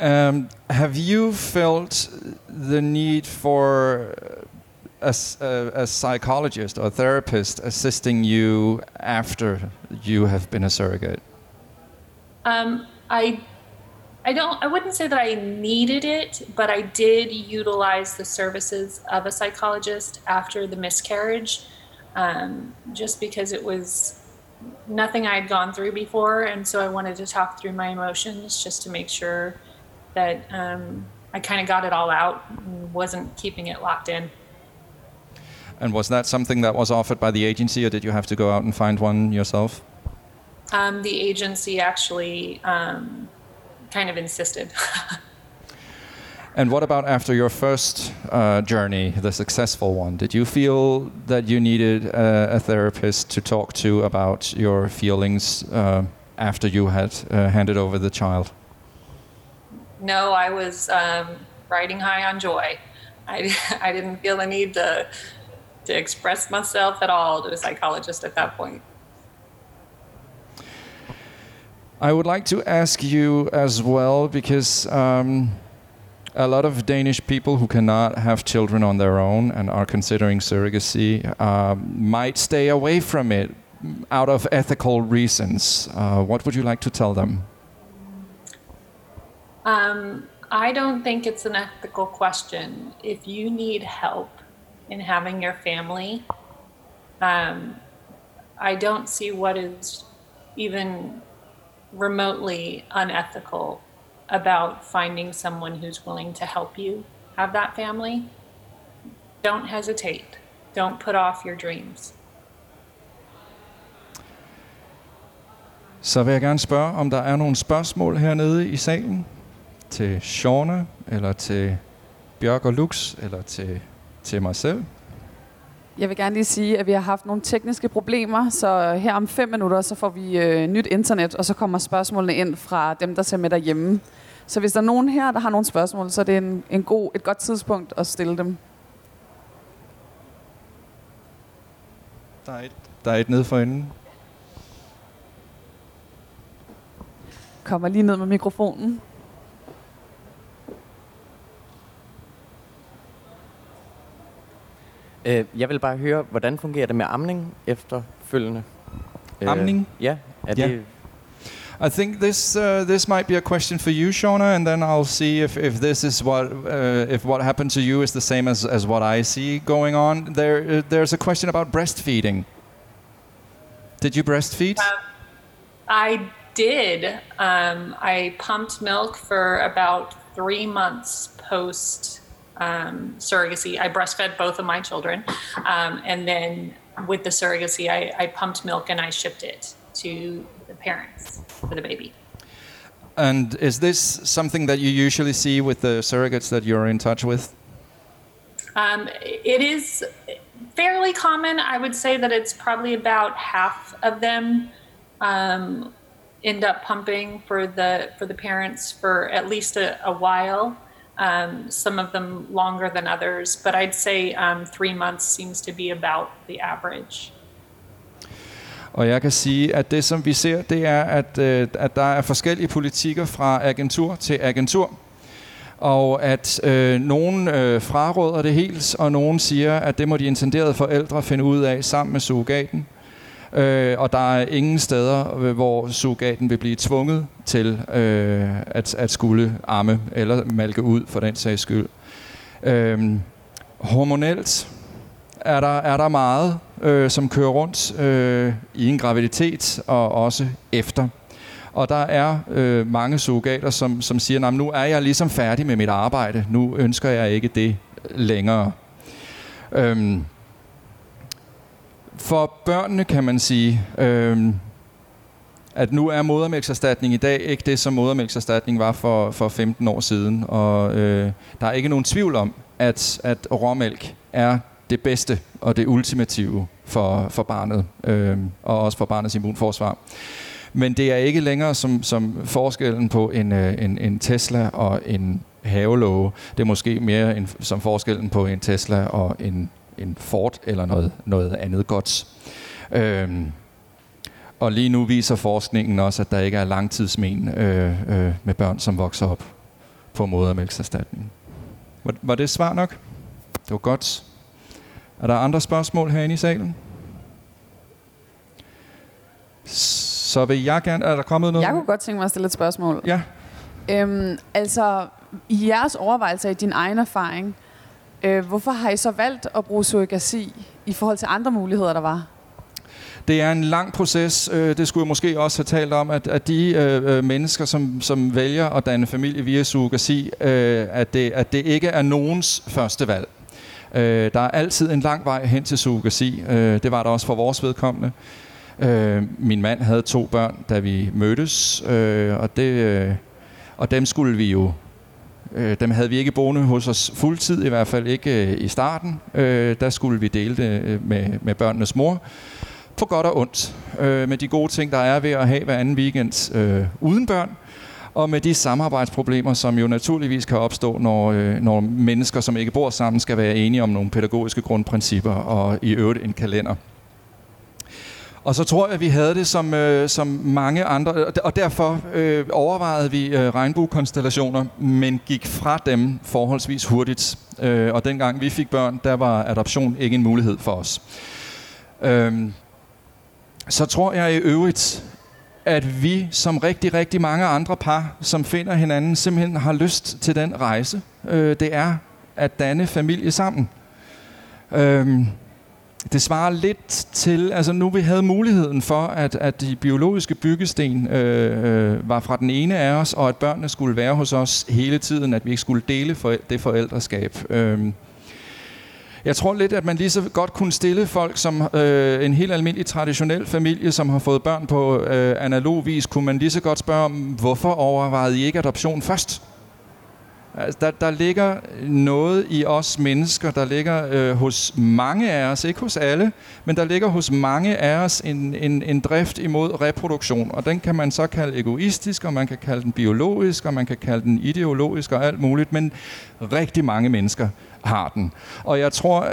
Speaker 2: Um, have you felt the need for a, a- a psychologist or therapist assisting you after you have been a surrogate?
Speaker 3: Um, I, I don't. I wouldn't say that I needed it, but I did utilize the services of a psychologist after the miscarriage, um, just because it was nothing I had gone through before, and so I wanted to talk through my emotions just to make sure that um, I kind of got it all out and wasn't keeping it locked in.
Speaker 2: And was that something that was offered by the agency, or did you have to go out and find one yourself?
Speaker 3: Um, the agency actually um, kind of insisted. (laughs)
Speaker 2: And what about after your first uh, journey, the successful one? Did you feel that you needed a, a therapist to talk to about your feelings uh, after you had uh, handed over the child?
Speaker 3: no, I was um, riding high on joy. I, (laughs) I didn't feel the need to to express myself at all to a psychologist at that point.
Speaker 2: I would like to ask you as well because um, a lot of Danish people who cannot have children on their own and are considering surrogacy um, might stay away from it out of ethical reasons. Uh, what would you like to tell them?
Speaker 3: Um, I don't think it's an ethical question. If you need help in having your family, um, I don't see what is even remotely unethical about finding someone who's willing to help you have that family. Don't hesitate. Don't put off your dreams.
Speaker 2: Så vil jeg gerne spørge, om der er nogle spørgsmål hernede i salen til Shauna, eller til Bjørk og Lux, eller til, til mig selv.
Speaker 1: Jeg vil gerne lige sige, at vi har haft nogle tekniske problemer, så her om fem minutter, så får vi øh, nyt internet, og så kommer spørgsmålene ind fra dem, der ser med derhjemme. Så hvis der er nogen her, der har nogle spørgsmål, så er det en, en god, et godt tidspunkt at stille dem.
Speaker 2: Der er et, der er et nede for enden.
Speaker 1: Kommer lige ned med mikrofonen.
Speaker 5: Øh, jeg vil bare høre, hvordan fungerer det med amning efterfølgende? Øh,
Speaker 2: Amning?
Speaker 5: Ja, er
Speaker 2: Ja.
Speaker 5: det...
Speaker 2: I think this uh, this might be a question for you, Shauna, and then I'll see if, if this is what uh, if what happened to you is the same as, as what I see going on. There uh, there's a question about breastfeeding. Did you breastfeed?
Speaker 3: I did. Um, I pumped milk for about three months post um, surrogacy. I breastfed both of my children. Um, and then with the surrogacy, I, I pumped milk and I shipped it to the parents for the baby.
Speaker 2: And is this something that you usually see with the surrogates that you're in touch with?
Speaker 3: Um, it is fairly common. I would say that it's probably about half of them um, end up pumping for the for the parents for at least a, a while. Um, some of them longer than others, but I'd say um, three months seems to be about the average.
Speaker 2: Og jeg kan sige, at det som vi ser, det er, at, øh, at der er forskellige politikker fra agentur til agentur. Og at øh, nogen øh, fraråder det helt, og nogen siger, at det må de intenderede forældre finde ud af sammen med surrogaten. Øh, og der er ingen steder, øh, hvor surrogaten vil blive tvunget til øh, at, at skulle amme eller malke ud for den sags skyld. Øh, hormonelt er der, er der meget, øh, som kører rundt øh, i en graviditet og også efter. Og der er øh, mange surrogater, som, som siger, nu er jeg ligesom færdig med mit arbejde. Nu ønsker jeg ikke det længere. Øhm, for børnene kan man sige, øhm, at nu er modermælkserstatning i dag ikke det, som modermælkserstatning var for, for 15 år siden. Og øh, der er ikke nogen tvivl om, at, at råmælk er det bedste og det ultimative for, for barnet, øh, og også for barnets immunforsvar. Men det er ikke længere som, som forskellen på en, øh, en, en Tesla og en havelåge. Det er måske mere en, som forskellen på en Tesla og en, en Ford eller noget, noget andet godt. Øhm, og lige nu viser forskningen også, at der ikke er langtidsmen øh, øh, med børn, som vokser op på modermælkserstatning. Var, var det svar nok? Det var godt. Er der andre spørgsmål herinde i salen? Så vil jeg gerne... Er der kommet noget?
Speaker 1: Jeg kunne godt tænke mig at stille et spørgsmål.
Speaker 2: Ja.
Speaker 1: Øhm, altså, i jeres overvejelser i din egen erfaring, øh, hvorfor har I så valgt at bruge surrogasi i forhold til andre muligheder, der var?
Speaker 2: Det er en lang proces. Øh, det skulle jeg måske også have talt om, at, at de øh, øh mennesker, som, som vælger at danne familie via surrogasi, øh, at, det, at det ikke er nogens første valg. Øh, der er altid en lang vej hen til surrogasi. Øh, det var der også for vores vedkommende. Øh, min mand havde to børn, da vi mødtes, øh, og, det, øh, og dem skulle vi jo Øh, dem havde vi ikke boende hos os fuldtid, i hvert fald ikke øh, i starten. Øh, der skulle vi dele det øh, med, med børnenes mor. På godt og ondt. Øh, med de gode ting, der er ved at have hver anden weekend øh, uden børn. Og med de samarbejdsproblemer, som jo naturligvis kan opstå, når, øh, når mennesker, som ikke bor sammen, skal være enige om nogle pædagogiske grundprincipper og i øvrigt en kalender. Og så tror jeg, at vi havde det som, øh, som mange andre, og derfor øh, overvejede vi øh, regnbuekonstellationer, men gik fra dem forholdsvis hurtigt. Øh, og dengang vi fik børn, der var adoption ikke en mulighed for os. Øh, så tror jeg i øvrigt, at vi som rigtig, rigtig mange andre par, som finder hinanden, simpelthen har lyst til den rejse. Øh, det er at danne familie sammen. Øh, det svarer lidt til, altså nu vi havde muligheden for, at, at de biologiske byggesten øh, øh, var fra den ene af os, og at børnene skulle være hos os hele tiden, at vi ikke skulle dele for, det forældreskab. Øh, jeg tror lidt, at man lige så godt kunne stille folk som øh, en helt almindelig traditionel familie, som har fået børn på øh, analog vis, kunne man lige så godt spørge om, hvorfor overvejede I ikke adoption først? Altså, der, der ligger noget i os mennesker, der ligger øh, hos mange af os, ikke hos alle, men der ligger hos mange af os en, en, en drift imod reproduktion, og den kan man så kalde egoistisk, og man kan kalde den biologisk, og man kan kalde den ideologisk og alt muligt, men rigtig mange mennesker har den. Og jeg tror,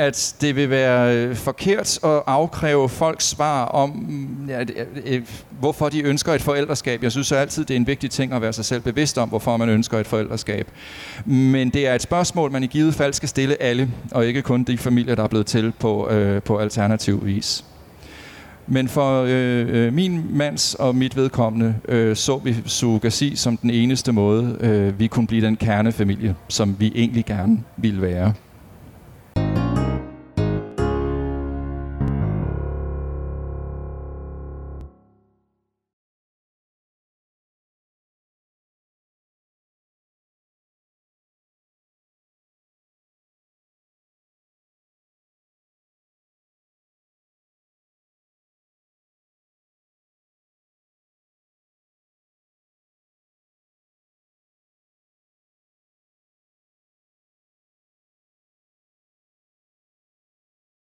Speaker 2: at det vil være øh, forkert at afkræve folks svar om, mm, ja, øh, hvorfor de ønsker et forældreskab. Jeg synes altid, det er en vigtig ting at være sig selv bevidst om, hvorfor man ønsker et forældreskab. Men det er et spørgsmål, man i givet fald skal stille alle, og ikke kun de familier, der er blevet til på, øh, på alternativ vis. Men for øh, øh min mands og mit vedkommende øh, så vi surrogasi som den eneste måde, øh, vi kunne blive den kernefamilie, som vi egentlig gerne ville være.